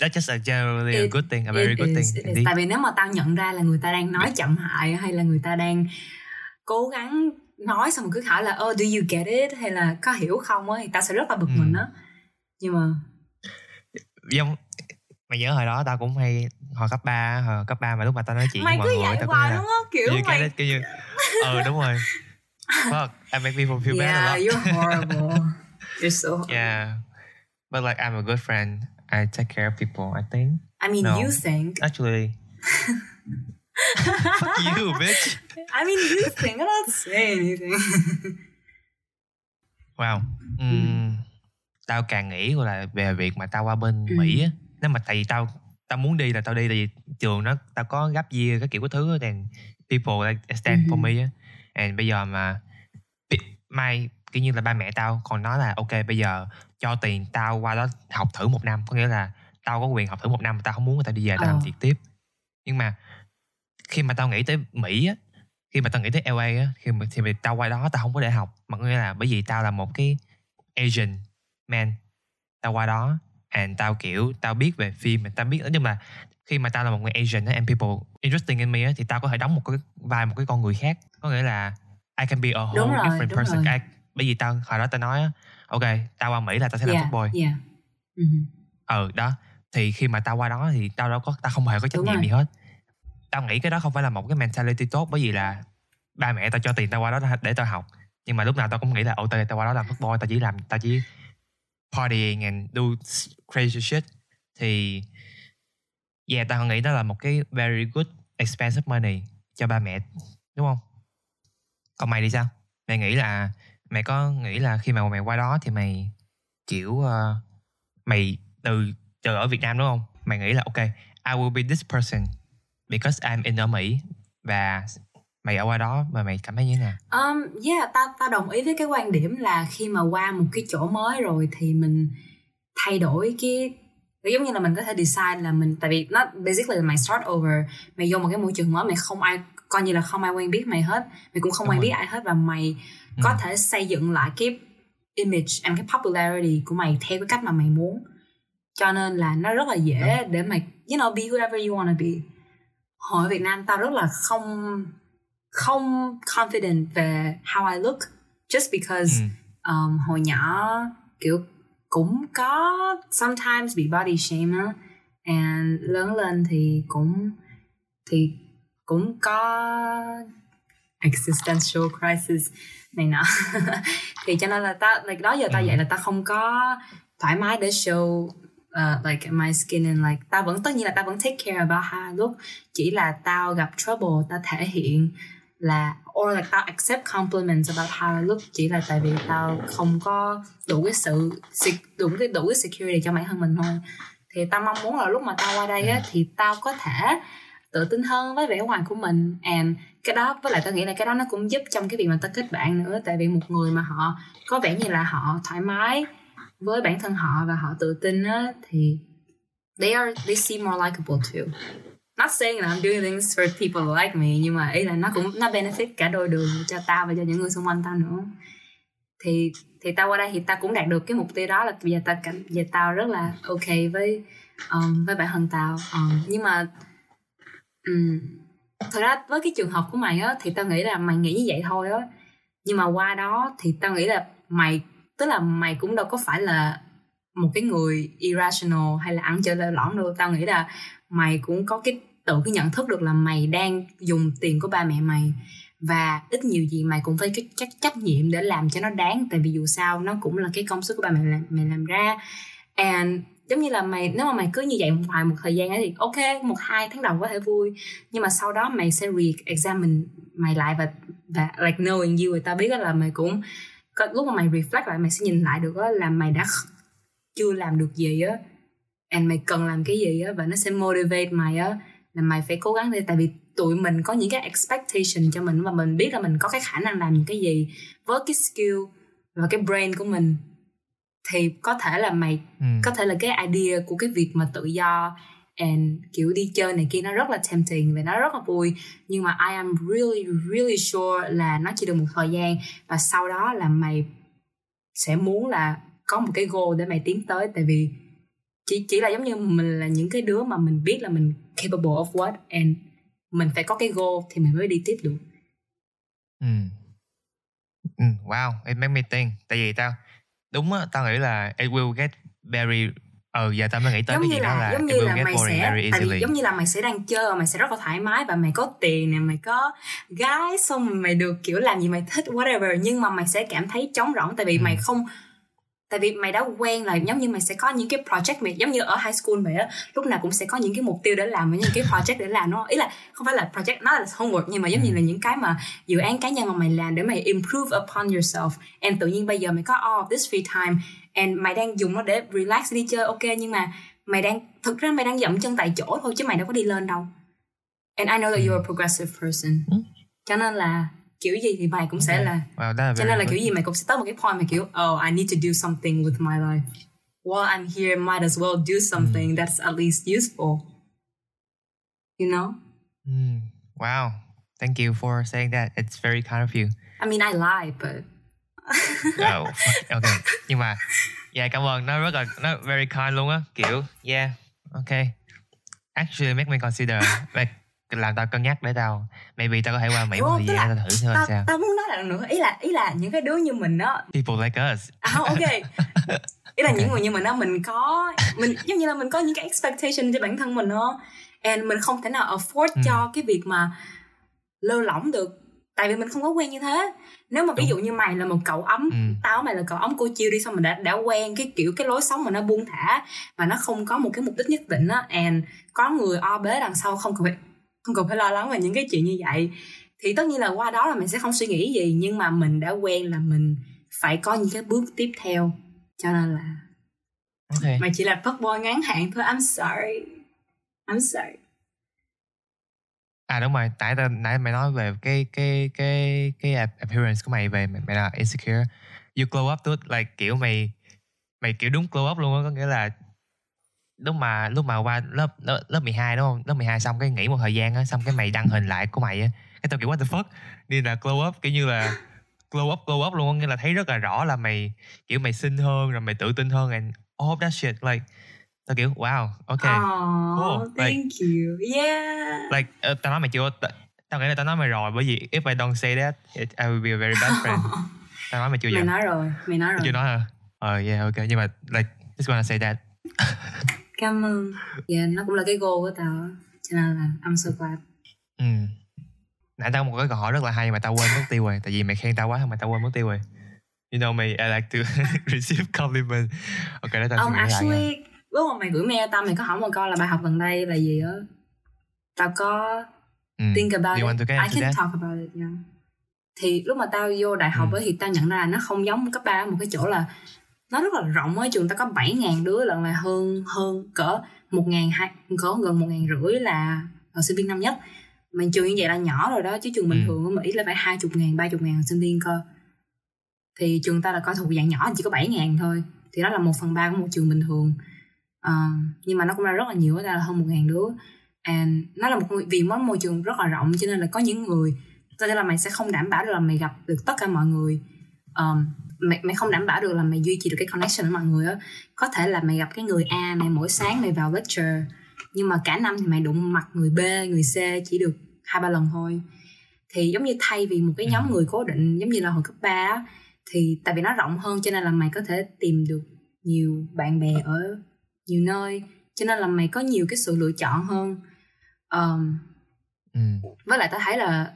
That's just a generally a It- good thing, a very It good is, thing. is. Tại vì nếu mà tao nhận ra là người ta đang nói chậm hại hay là người ta đang cố gắng nói xong cứ hỏi là oh do you get it hay là có hiểu không á thì tao sẽ rất là bực Ừ. mình á nhưng mà Giống mày nhớ hồi đó tao cũng hay hồi cấp 3 hồi cấp 3 mà lúc mà tao nói chuyện mày mọi cứ người tao hoài là luôn á kiểu you mày get it kiểu như ờ đúng rồi [laughs] fuck I make people feel bad a yeah lot you're horrible [laughs] you're so horrible. yeah but like I'm a good friend I take care of people I think. I mean No. you think. Actually. [laughs] Fuck you bitch. I mean you think. I don't say anything. [laughs] Wow. Ừm, tao càng nghĩ gọi là về việc mà tao qua bên Ừ. Mỹ á nếu mà tại vì tao tao muốn đi là tao đi tại vì trường nó tao có gấp year cái kiểu cái thứ thì people like stand for Ừ. me á. And bây giờ mà mai kiểu như là ba mẹ tao còn nói là ok bây giờ cho tiền tao qua đó học thử một năm. Có nghĩa là tao có quyền học thử một năm mà tao không muốn tao đi về tao Ờ. làm việc tiếp. Nhưng mà khi mà tao nghĩ tới Mỹ á khi mà tao nghĩ tới LA á khi mà thì tao qua đó tao không có để học. Mà có nghĩa là bởi vì tao là một cái Asian man tao qua đó and tao kiểu tao biết về phim mà tao biết nói chung là khi mà tao là một người Asian á, and people interesting in me á, thì tao có thể đóng một cái vai một cái con người khác. Có nghĩa là I can be a whole Đúng rồi, different person. rồi. I, bởi vì tao hồi đó tao nói ok tao qua Mỹ là tao sẽ làm yeah footboy yeah. Mhm. ờ đó. Thì khi mà tao qua đó thì tao đâu có tao không hề có trách nhiệm gì hết. Tao nghĩ cái đó không phải là một cái mentality tốt bởi vì là ba mẹ tao cho tiền tao qua đó để tao học. Nhưng mà lúc nào tao cũng nghĩ là ô tao tao qua đó làm footboy tao chỉ làm tao chỉ partying and do crazy shit. Thì yeah tao nghĩ đó là một cái very good expensive money cho ba mẹ đúng không? Còn mày thì sao? Mày nghĩ là mày có nghĩ là khi mà mày qua đó thì mày kiểu ờ, mày từ từ ở Việt Nam đúng không mày nghĩ là ok I will be this person because I'm in ở Mỹ và mày ở qua đó mà mày cảm thấy như thế nào Um, yeah, ta ta đồng ý với cái quan điểm là khi mà qua một cái chỗ mới rồi thì mình thay đổi cái giống như là mình có thể decide là mình tại vì nó basically là mày start over mày vô một cái môi trường mới mày không ai coi như là không ai quen biết mày hết mày cũng không Đúng quen rồi. biết ai hết và mày có Ừ. thể xây dựng lại cái image and cái popularity của mày theo cái cách mà mày muốn cho nên là nó rất là dễ để mày you know be whoever you wanna be hồi Việt Nam tao rất là không không confident về how I look just because Ừ. um, hồi nhỏ kiểu cũng có sometimes bị body shame á and lớn lên thì cũng thì cũng có existential crisis này nọ. [laughs] Thì cho nên là ta like, đó giờ ta Ừ. vậy là ta không có thoải mái để show uh, like my skin and like tao vẫn tất nhiên là tao vẫn take care about how I look chỉ là tao gặp trouble tao thể hiện là or like tao accept compliments about how I look chỉ là tại vì tao không có đủ cái sự đủ cái đủ cái security cho bản thân mình thôi. Thì tao mong muốn là lúc mà tao qua đây á thì tao có thể tự tin hơn với vẻ ngoài của mình. And cái đó với lại tao nghĩ là cái đó nó cũng giúp trong cái việc mà tao kết bạn nữa. Tại vì một người mà họ có vẻ như là họ thoải mái với bản thân họ và họ tự tin á thì they are they seem more likable too. Not saying that I'm doing things for people like me nhưng mà ý là nó cũng nó benefit cả đôi đường cho tao và cho những người xung quanh tao nữa. Thì thì tao qua đây thì tao cũng đạt được cái mục tiêu đó là bây giờ tao cảm giờ tao rất là ok với um, với bản thân tao. Um, nhưng mà um, thật ra với cái trường hợp của mày á thì tao nghĩ là mày nghĩ như vậy thôi á. Nhưng mà qua đó thì tao nghĩ là mày tức là mày cũng đâu có phải là một cái người irrational hay là ăn chơi lơ lỏng đâu. Tao nghĩ là mày cũng có cái tự cái nhận thức được là mày đang dùng tiền của ba mẹ mày và ít nhiều gì mày cũng phải cái trách trách nhiệm để làm cho nó đáng. Tại vì dù sao nó cũng là cái công sức của ba mẹ làm, mày làm ra. And giống như là mày, nếu mà mày cứ như vậy hoài một thời gian ấy thì ok, một, hai tháng đầu có thể vui. Nhưng mà sau đó mày sẽ re-examine mày lại và và like knowing you. Người ta biết là mày cũng, có, lúc mà mày reflect lại mày sẽ nhìn lại được là mày đã chưa làm được gì á. And mày cần làm cái gì á và nó sẽ motivate mày á là mày phải cố gắng đi. Tại vì tụi mình có những cái expectation cho mình và mình biết là mình có cái khả năng làm những cái gì với cái skill và cái brain của mình thì có thể là mày ừ. có thể là cái idea của cái việc mà tự do and kiểu đi chơi này kia nó rất là tempting và nó rất là vui nhưng mà I am really really sure là nó chỉ được một thời gian và sau đó là mày sẽ muốn là có một cái goal để mày tiến tới tại vì chỉ chỉ là giống như mình là những cái đứa mà mình biết là mình capable of what and mình phải có cái goal thì mình mới đi tiếp được. Ừ. ừ wow, it made me think. Tại vì tao đúng á, tao nghĩ là it will get very ừ giờ tao mới nghĩ tới giống cái gì là, đó là giống như là mày sẽ tại vì giống như là mày sẽ đang chơi mày sẽ rất là thoải mái và mày có tiền nè mày có gái xong mày được kiểu làm gì mày thích whatever nhưng mà mày sẽ cảm thấy trống rỗng tại vì ừ. mày không tại vì mày đã quen là giống như mày sẽ có những cái project mày giống như ở high school vậy á lúc nào cũng sẽ có những cái mục tiêu để làm với những cái project để làm nó ý là không phải là project nó là homework nhưng mà giống như là những cái mà dự án cá nhân mà mày làm để mày improve upon yourself. And tự nhiên bây giờ mày có all of this free time and mày đang dùng nó để relax đi chơi ok nhưng mà mày đang thực ra mày đang dậm chân tại chỗ thôi chứ mày đâu có đi lên đâu. And I know that you're a progressive person. Ừ. cho nên là kiểu gì thì mày cũng sẽ là wow, cho nên là kiểu gì mày cũng sẽ tới một cái point mà kiểu oh I need to do something with my life. While I'm here might as well do something mm. that's at least useful. You know? Mm. wow. Thank you for saying that. It's very kind of you. I mean I lie but oh, [laughs] [laughs] okay. Nhưng mà yeah cảm ơn. Nó rất là nó very kind luôn á. Kiểu yeah. Okay. Actually make me consider like làm tao cân nhắc để tao maybe tao có thể qua mỹ một thời gian tao thử xem tao, sao. tao muốn nói là nữa ý là ý là những cái đứa như mình đó people like us. À, ok. Ý là okay. những người như mình đó mình có mình giống như là mình có những cái expectation cho bản thân mình đó and mình không thể nào afford ừ. cho cái việc mà lơ lỏng được. Tại vì mình không có quen như thế. Nếu mà ví dụ như mày là một cậu ấm ừ. tao mày là cậu ấm cô chiêu đi xong mình đã đã quen cái kiểu cái lối sống mà nó buông thả và nó không có một cái mục đích nhất định á. And có người o bế đằng sau không cần phải không cần phải lo lắng về những cái chuyện như vậy. Thì tất nhiên là qua đó là mình sẽ không suy nghĩ gì nhưng mà mình đã quen là mình phải có những cái bước tiếp theo. Cho nên là okay. mà chỉ là fuck boy ngắn hạn thôi. I'm sorry. I'm sorry. À đúng rồi. Tại nãy mày nói về cái cái cái cái appearance của mày về mày, mày là insecure. You glow up it, like kiểu mày mày kiểu đúng glow up luôn á. Có nghĩa là lúc mà lúc mà qua lớp lớp, lớp 12 đúng không? Lớp 12 xong cái nghỉ một thời gian á xong cái mày đăng hình lại của mày á. Cái tao kiểu what the fuck? Nên là glow up kiểu như là glow up glow up luôn nghĩa là thấy rất là rõ là mày kiểu mày xinh hơn rồi mày tự tin hơn and all that shit like tao kiểu wow ok. Oh, cool. thank like, you. Yeah. Like uh, tao nói mày chưa tao nghĩ là tao nói mày rồi bởi vì if I don't say that it, I will be a very bad [laughs] friend. Tao nói mày chưa mày nói rồi mày nói rồi chưa nói hả? Ờ uh, yeah ok. Nhưng mà like just wanna say that [laughs] cảm ơn yeah, nó cũng là cái goal của tao cho nên là I'm so glad ừ nãy tao có một cái câu hỏi rất là hay mà tao quên mất tiêu rồi tại vì mày khen tao quá mà tao quên mất tiêu rồi you know me I like to [laughs] receive compliment ok đó tao um, actually lúc mà mày gửi mail tao mày có hỏi một câu là bài học gần đây là gì á tao có ừ. think about you it I can that? talk about it yeah. thì lúc mà tao vô đại học Ừ. ấy thì tao nhận ra là nó không giống cấp 3 ở một cái chỗ là nó rất là rộng ấy trường tao có 7.000 đứa lận là hơn hơn cỡ một ngàn hai cỡ gần một ngàn rưỡi là ở sinh viên năm nhất. Mà trường như vậy là nhỏ rồi đó chứ trường bình Ừ. thường ở Mỹ là phải hai chục ngàn ba chục ngàn sinh viên cơ. Thì trường ta là coi thuộc dạng nhỏ chỉ có 7 ngàn thôi. Thì đó là một phần ba của một trường bình thường. Ờ, nhưng mà nó cũng ra rất là nhiều đó là hơn một ngàn đứa. And nó là một vì nó môi trường rất là rộng cho nên là có những người nên là mày sẽ không đảm bảo được là mày gặp được tất cả mọi người. Um, mày, mày không đảm bảo được là mày duy trì được cái connection với mọi người á có thể là mày gặp cái người A này mỗi sáng mày vào lecture nhưng mà cả năm thì mày đụng mặt người B người C chỉ được hai ba lần thôi thì giống như thay vì một cái nhóm Ừ. người cố định giống như là hồi cấp 3 á, thì tại vì nó rộng hơn cho nên là mày có thể tìm được nhiều bạn bè ở nhiều nơi cho nên là mày có nhiều cái sự lựa chọn hơn um, ừ. với lại tao thấy là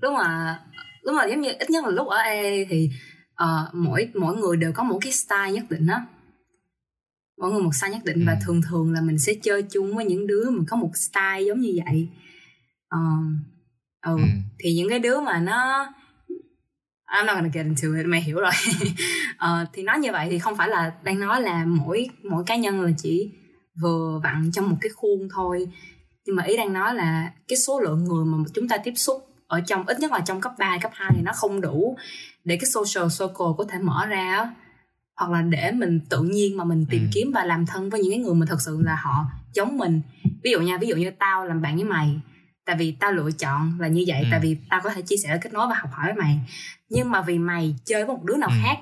lúc mà lúc mà giống như ít nhất là lúc ở AA thì ờ, mỗi mỗi người đều có một cái style nhất định á mỗi người một style nhất định và Ừ. thường thường là mình sẽ chơi chung với những đứa mà có một style giống như vậy Ờ, ừ. Ừ. thì những cái đứa mà nó I'm not gonna get into it mày hiểu rồi [laughs] Ờ, thì nói như vậy thì không phải là đang nói là mỗi mỗi cá nhân là chỉ vừa vặn trong một cái khuôn thôi nhưng mà ý đang nói là cái số lượng người mà chúng ta tiếp xúc ở trong ít nhất là trong cấp 3 cấp 2 thì nó không đủ để cái social circle có thể mở ra hoặc là để mình tự nhiên mà mình tìm Ừ. kiếm và làm thân với những cái người mà thật sự là họ giống mình ví dụ nha ví dụ như tao làm bạn với mày tại vì tao lựa chọn là như vậy Ừ. tại vì tao có thể chia sẻ kết nối và học hỏi với mày nhưng mà vì mày chơi với một đứa nào Ừ. khác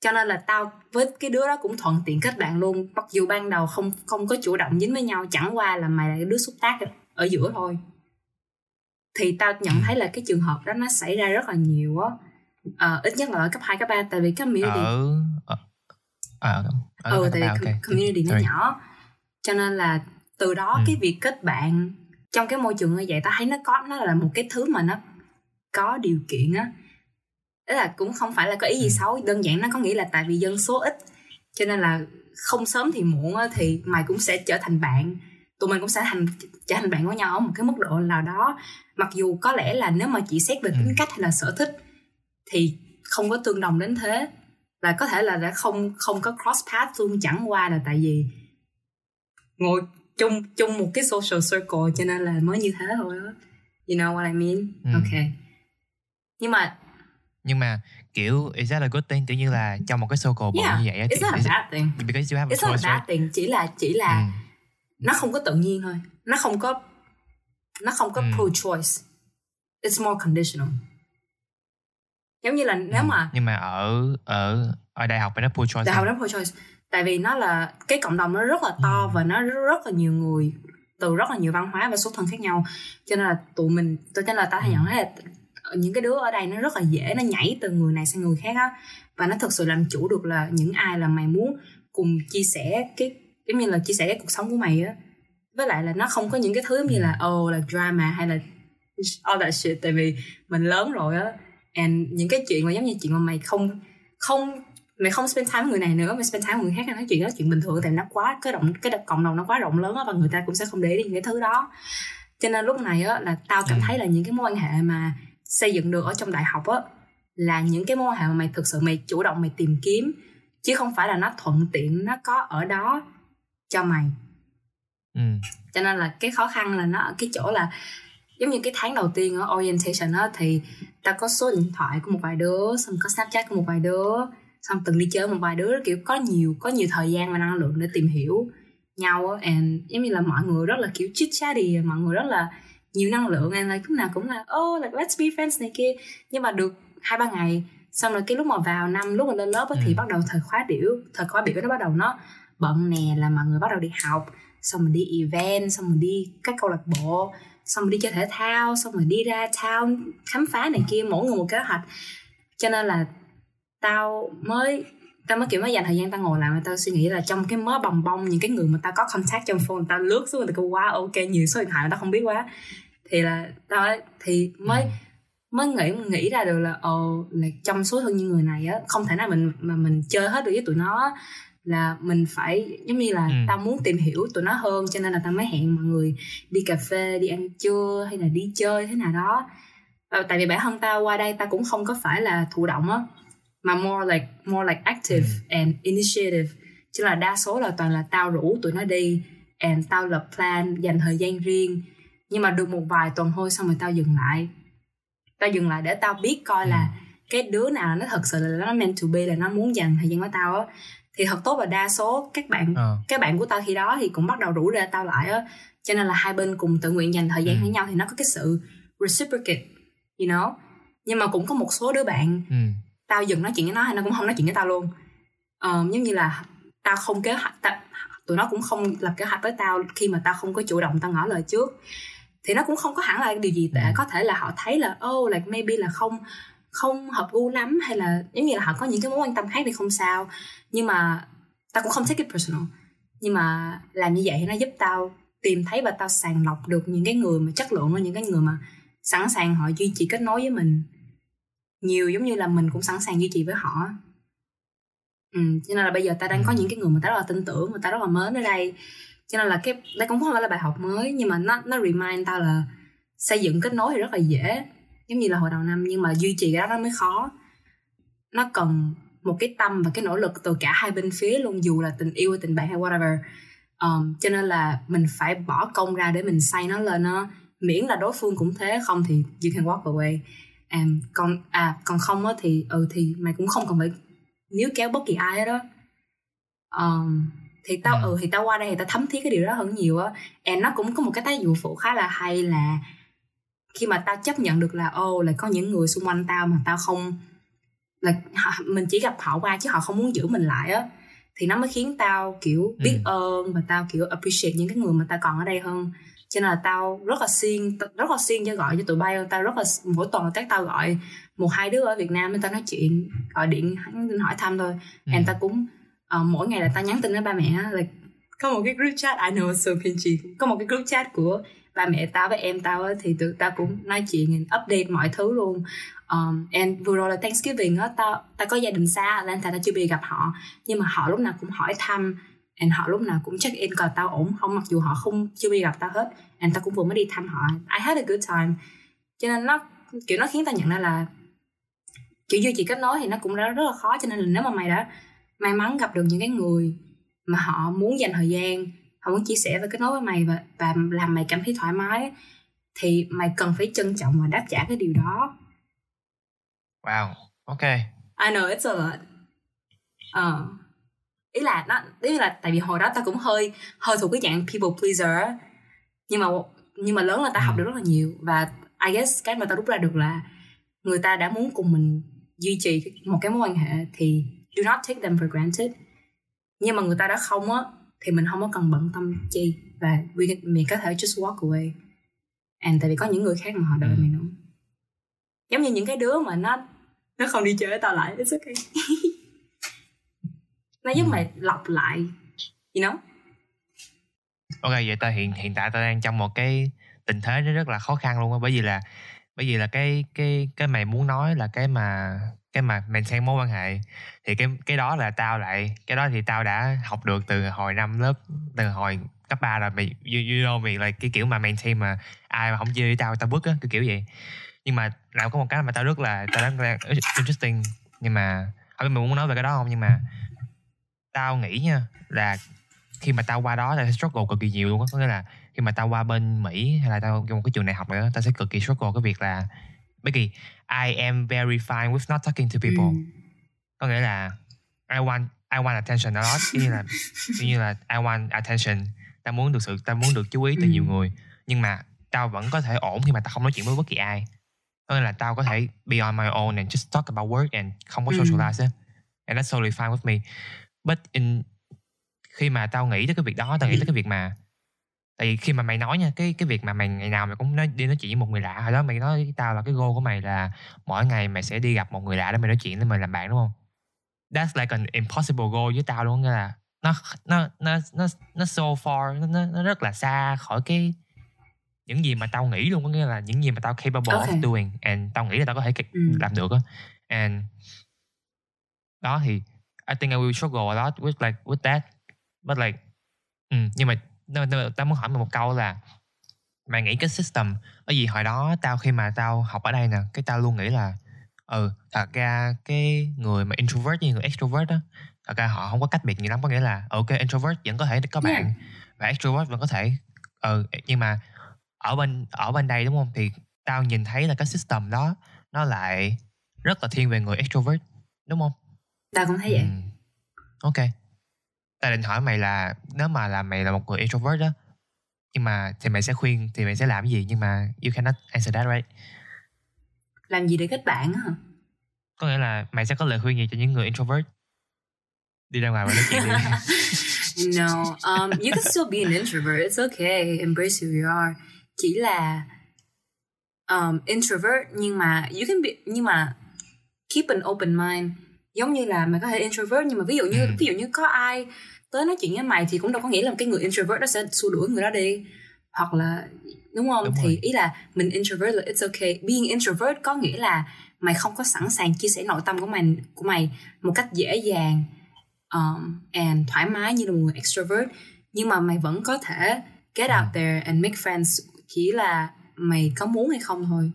cho nên là tao với cái đứa đó cũng thuận tiện kết bạn luôn mặc dù ban đầu không không có chủ động dính với nhau chẳng qua là mày là cái đứa xúc tác ở giữa thôi thì tao nhận Ừ. thấy là cái trường hợp đó nó xảy ra rất là nhiều á Ờ, ít nhất là ở cấp 2, cấp 3 tại vì community ở ở ở, ở ừ cấp tại vì ba, ok. com- community nó nhỏ cho nên là từ đó Ừ. cái việc kết bạn trong cái môi trường như vậy ta thấy nó có nó là một cái thứ mà nó có điều kiện á Tức là cũng không phải là có ý gì Ừ. xấu đơn giản nó có nghĩa là tại vì dân số ít cho nên là không sớm thì muộn á, thì mày cũng sẽ trở thành bạn tụi mình cũng sẽ thành trở thành bạn với nhau ở một cái mức độ nào đó mặc dù có lẽ là nếu mà chỉ xét về Ừ. tính cách hay là sở thích thì không có tương đồng đến thế. Và có thể là đã không không có cross path luôn chẳng qua là tại vì ngồi chung chung một cái social circle cho nên là mới như thế thôi á. You know what I mean? Ừ. ok. Nhưng mà nhưng mà kiểu is that a good thing? Kiểu như là trong một cái circle bự Yeah, như vậy á, it's thì not a bad thing. Because you have a it's not choice a right? bad thing chỉ là chỉ là ừ. nó không có tự nhiên thôi. Nó không có nó không có Ừ. pro choice it's more conditional giống như là nếu Ừ. mà nhưng mà ở ở ở đại học phải nó pull choice đại học nó pro choice. Tại vì nó là cái cộng đồng nó rất là to Ừ. và nó rất là nhiều người từ rất là nhiều văn hóa và số thân khác nhau. Cho nên là tụi mình cho nên là ta Ừ. nhận thấy là những cái đứa ở đây nó rất là dễ nó nhảy từ người này sang người khác á. Và nó thực sự làm chủ được là những ai là mày muốn cùng chia sẻ cái giống như là chia sẻ cái cuộc sống của mày á. Với lại là nó không có những cái thứ như là oh là drama hay là all that shit. Tại vì mình lớn rồi á and những cái chuyện mà giống như chuyện mà mày không không mày không spend time với người này nữa mày spend time với người khác nói chuyện đó chuyện bình thường tại nó quá cái động cái cộng đồng nó quá rộng lớn á và người ta cũng sẽ không để ý đến những cái thứ đó cho nên lúc này á là tao cảm Ừ. thấy là những cái mối quan hệ mà xây dựng được ở trong đại học á là những cái mối quan hệ mà mày thực sự mày chủ động mày tìm kiếm chứ không phải là nó thuận tiện nó có ở đó cho mày ừ. cho nên là cái khó khăn là nó ở cái chỗ là giống như cái tháng đầu tiên ở orientation á thì ta có số điện thoại của một vài đứa xong có snapchat của một vài đứa xong từng đi chơi một vài đứa kiểu có nhiều có nhiều thời gian và năng lượng để tìm hiểu nhau á. And giống như là mọi người rất là kiểu chit chatty mọi người rất là nhiều năng lượng and like lúc nào cũng là oh like let's be friends này kia. Nhưng mà được hai ba ngày xong rồi cái lúc mà vào năm lúc mà lên lớp á, thì Ừ. bắt đầu thời khóa biểu thời khóa biểu nó bắt đầu nó bận nè là mọi người bắt đầu đi học xong mình đi event xong mình đi các câu lạc bộ xong mình đi chơi thể thao xong mình đi ra town khám phá này kia mỗi người một kế hoạch. Cho nên là tao mới tao mới kiểu mới dành thời gian tao ngồi lại và tao suy nghĩ là trong cái mớ bồng bông những cái người mà tao có contact trong phone tao lướt xuống tao kêu wow ok nhiều số điện thoại mà tao không biết quá. Thì là tao ấy- thì mới Ừ. mới nghĩ nghĩ ra được là ồ là trong số thương những người này á không thể nào mình mà mình chơi hết được với tụi nó là mình phải giống như là Ừ. tao muốn tìm hiểu tụi nó hơn cho nên là tao mới hẹn mọi người đi cà phê đi ăn trưa hay là đi chơi thế nào đó. Ờ, tại vì bản thân tao qua đây tao cũng không có phải là thụ động á mà more like more like active and initiative. Chứ là đa số là toàn là tao rủ tụi nó đi and tao lập plan dành thời gian riêng. Nhưng mà được một vài tuần thôi xong rồi tao dừng lại. Tao dừng lại để tao biết coi là cái đứa nào nó thật sự là nó meant to be là nó muốn dành thời gian với tao á thì thật tốt là đa số các bạn Ờ. các bạn của tao khi đó thì cũng bắt đầu rủ ra tao lại á cho nên là hai bên cùng tự nguyện dành thời gian Ừ. với nhau thì nó có cái sự reciprocate you know nhưng mà cũng có một số đứa bạn ừ. tao dừng nói chuyện với nó hay nó cũng không nói chuyện với tao luôn Ờ, giống như là tao không kế hoạch ta, tụi nó cũng không lập kế hoạch với tao khi mà tao không có chủ động tao ngỏ lời trước thì nó cũng không có hẳn là điều gì tệ Ừ. có thể là họ thấy là oh like maybe là không không hợp gu lắm hay là giống như là họ có những cái mối quan tâm khác thì không sao. Nhưng mà tao cũng không take it personal. Nhưng mà làm như vậy thì nó giúp tao tìm thấy và tao sàng lọc được những cái người mà chất lượng và những cái người mà sẵn sàng họ duy trì kết nối với mình. Nhiều giống như là mình cũng sẵn sàng duy trì với họ. Ừ, cho nên là bây giờ ta đang có Ừ. những cái người mà ta rất là tin tưởng mà ta rất là mến ở đây. Cho nên là cái đây cũng không phải là bài học mới nhưng mà nó nó remind tao là xây dựng kết nối thì rất là dễ giống như là hồi đầu năm nhưng mà duy trì cái đó nó mới khó. Nó cần một cái tâm và cái nỗ lực từ cả hai bên phía luôn dù là tình yêu hay tình bạn hay whatever. Um, cho nên là mình phải bỏ công ra để mình xây nó lên nó miễn là đối phương cũng thế không thì you can walk away. Um, còn à còn không á thì ừ thì mày cũng không cần phải níu kéo bất kỳ ai hết đó. Um, thì tao Ừ. ừ thì tao qua đây thì tao thấm thiết cái điều đó hơn nhiều á. And nó cũng có một cái tác dụng phụ khá là hay là khi mà tao chấp nhận được là ô là có những người xung quanh tao mà tao không là họ- mình chỉ gặp họ qua chứ họ không muốn giữ mình lại á thì nó mới khiến tao kiểu biết ơn và tao kiểu appreciate những cái người mà tao còn ở đây hơn. Cho nên là tao rất là siêng rất là siêng cho gọi cho tụi bay tao rất là mỗi tuần tao tao gọi một hai đứa ở Việt Nam để tao nói chuyện gọi điện hỏi thăm thôi. Ừ. and tao cũng ờ, mỗi ngày là tao nhắn tin với ba mẹ là có một cái group chat. I know so cringy có một cái group chat của ba mẹ tao với em tao thì tụi tao cũng nói chuyện update mọi thứ luôn. Um, and vừa rồi là Thanksgiving á tao tao có gia đình xa nên tao chưa bao giờ gặp họ. Nhưng mà họ lúc nào cũng hỏi thăm and họ lúc nào cũng check in coi tao ổn không mặc dù họ không chưa bao giờ gặp tao hết. And tao cũng vừa mới đi thăm họ. I had a good time. Cho nên nó kiểu nó khiến tao nhận ra là kiểu duy trì kết nối thì nó cũng rất, rất là khó. Cho nên là nếu mà mày đã may mắn gặp được những cái người mà họ muốn dành thời gian họ muốn chia sẻ và kết nối với mày và, và làm mày cảm thấy thoải mái thì mày cần phải trân trọng và đáp trả cái điều đó. Wow ok. I know it's a lot. Ờ. Ý là nó ý là tại vì hồi đó tao cũng hơi hơi thuộc cái dạng people pleaser nhưng mà nhưng mà lớn lên tao Ừ. học được rất là nhiều và I guess cái mà tao rút ra được là người ta đã muốn cùng mình duy trì một cái mối quan hệ thì do not take them for granted. Nhưng mà người ta đã không á thì mình không có cần bận tâm chi. Và we, mình có thể just walk away. And tại vì có những người khác mà họ đợi Ừ. mình nữa. Giống như những cái đứa mà nó nó không đi chơi với tao lại it's okay. [laughs] Nó giúp Ừ. mày lọc lại you know? Ok vậy ta hiện hiện tại ta đang trong một cái tình thế nó rất là khó khăn luôn á. Bởi vì là bởi vì là cái cái cái mày muốn nói là cái mà cái mà maintain mối quan hệ thì cái cái đó là tao lại cái đó thì tao đã học được từ hồi năm lớp từ hồi cấp 3 rồi mày you, you know mày là cái kiểu mà maintain mà ai mà không chơi với tao tao bứt á cái kiểu vậy. Nhưng mà làm có một cái mà tao rất là tao rất là interesting nhưng mà không biết mày muốn nói về cái đó không nhưng mà tao nghĩ nha là khi mà tao qua đó tao sẽ struggle cực kỳ nhiều luôn á. Có nghĩa là khi mà tao qua bên Mỹ hay là tao vô một cái trường đại học nữa tao sẽ cực kỳ struggle cái việc là bởi vì I am very fine with not talking to people. Ừ. có nghĩa là I want I want attention a lot như là [laughs] như là I want attention. Tao muốn được sự tao muốn được chú ý từ Ừ. nhiều người. Nhưng mà tao vẫn có thể ổn khi mà tao không nói chuyện với bất kỳ ai. Có nghĩa là tao có thể be on my own and just talk about work and không có Ừ. socialize á. And that's totally fine with me. But in khi mà tao nghĩ tới cái việc đó tao nghĩ tới cái việc mà tại vì khi mà mày nói nha cái cái việc mà mày ngày nào mày cũng nói đi nói chuyện với một người lạ hồi đó mày nói với tao là cái goal của mày là mỗi ngày mày sẽ đi gặp một người lạ để mày nói chuyện để mày làm bạn đúng không that's like an impossible goal với tao luôn nghĩa là nó nó nó nó nó so far nó, nó, rất là xa khỏi cái những gì mà tao nghĩ luôn có nghĩa là những gì mà tao capable Okay. of doing and tao nghĩ là tao có thể Ừ. làm được á and đó thì I think I will struggle a lot with like with that but like ừ, nhưng mà tao muốn hỏi mày một câu là mày nghĩ cái system ở gì hồi đó tao khi mà tao học ở đây nè cái tao luôn nghĩ là ừ thật ra cái người mà introvert với người extrovert á thật ra họ không có cách biệt gì lắm có nghĩa là ok introvert vẫn có thể có bạn Yeah. và extrovert vẫn có thể ừ nhưng mà ở bên ở bên đây đúng không thì tao nhìn thấy là cái system đó nó lại rất là thiên về người extrovert đúng không tao cũng thấy vậy Ừ. ok tao định hỏi mày là nếu mà là mày là một người introvert đó nhưng mà thì mày sẽ khuyên thì mày sẽ làm cái gì? Nhưng mà you cannot answer that right? Làm gì để kết bạn hả? Có nghĩa là mày sẽ có lời khuyên gì cho những người introvert? Đi ra ngoài và nói chuyện đi. [laughs] No um, you can still be an introvert. It's okay. Embrace who you are. Chỉ là um, introvert nhưng mà you can be nhưng mà keep an open mind. Giống như là mày có thể introvert nhưng mà ví dụ như Ừ. ví dụ như có ai tới nói chuyện với mày thì cũng đâu có nghĩa là cái người introvert đó sẽ xua đuổi người đó đi hoặc là đúng không Đúng thì rồi. ý là mình introvert là it's okay being introvert có nghĩa là mày không có sẵn sàng chia sẻ nội tâm của mày của mày một cách dễ dàng um, and thoải mái như là một người extrovert nhưng mà mày vẫn có thể get Ừ. out there and make friends chỉ là mày có muốn hay không thôi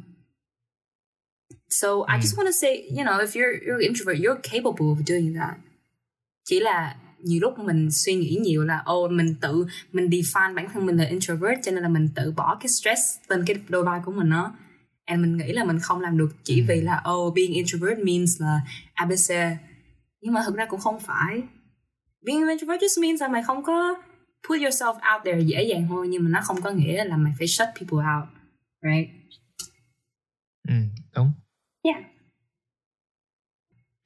so I Ừ. just want to say you know if you're you're an introvert you're capable of doing that chỉ là nhiều lúc mình suy nghĩ nhiều là ô mình tự mình define bản thân mình là introvert cho nên là mình tự bỏ cái stress lên cái đôi vai của mình đó and mình nghĩ là mình không làm được chỉ Ừ. vì là oh being introvert means là abc nhưng mà thực ra cũng không phải. Being introvert just means là mày không có put yourself out there dễ dàng thôi nhưng mà nó không có nghĩa là mày phải shut people out right? Ừ đúng. Yeah.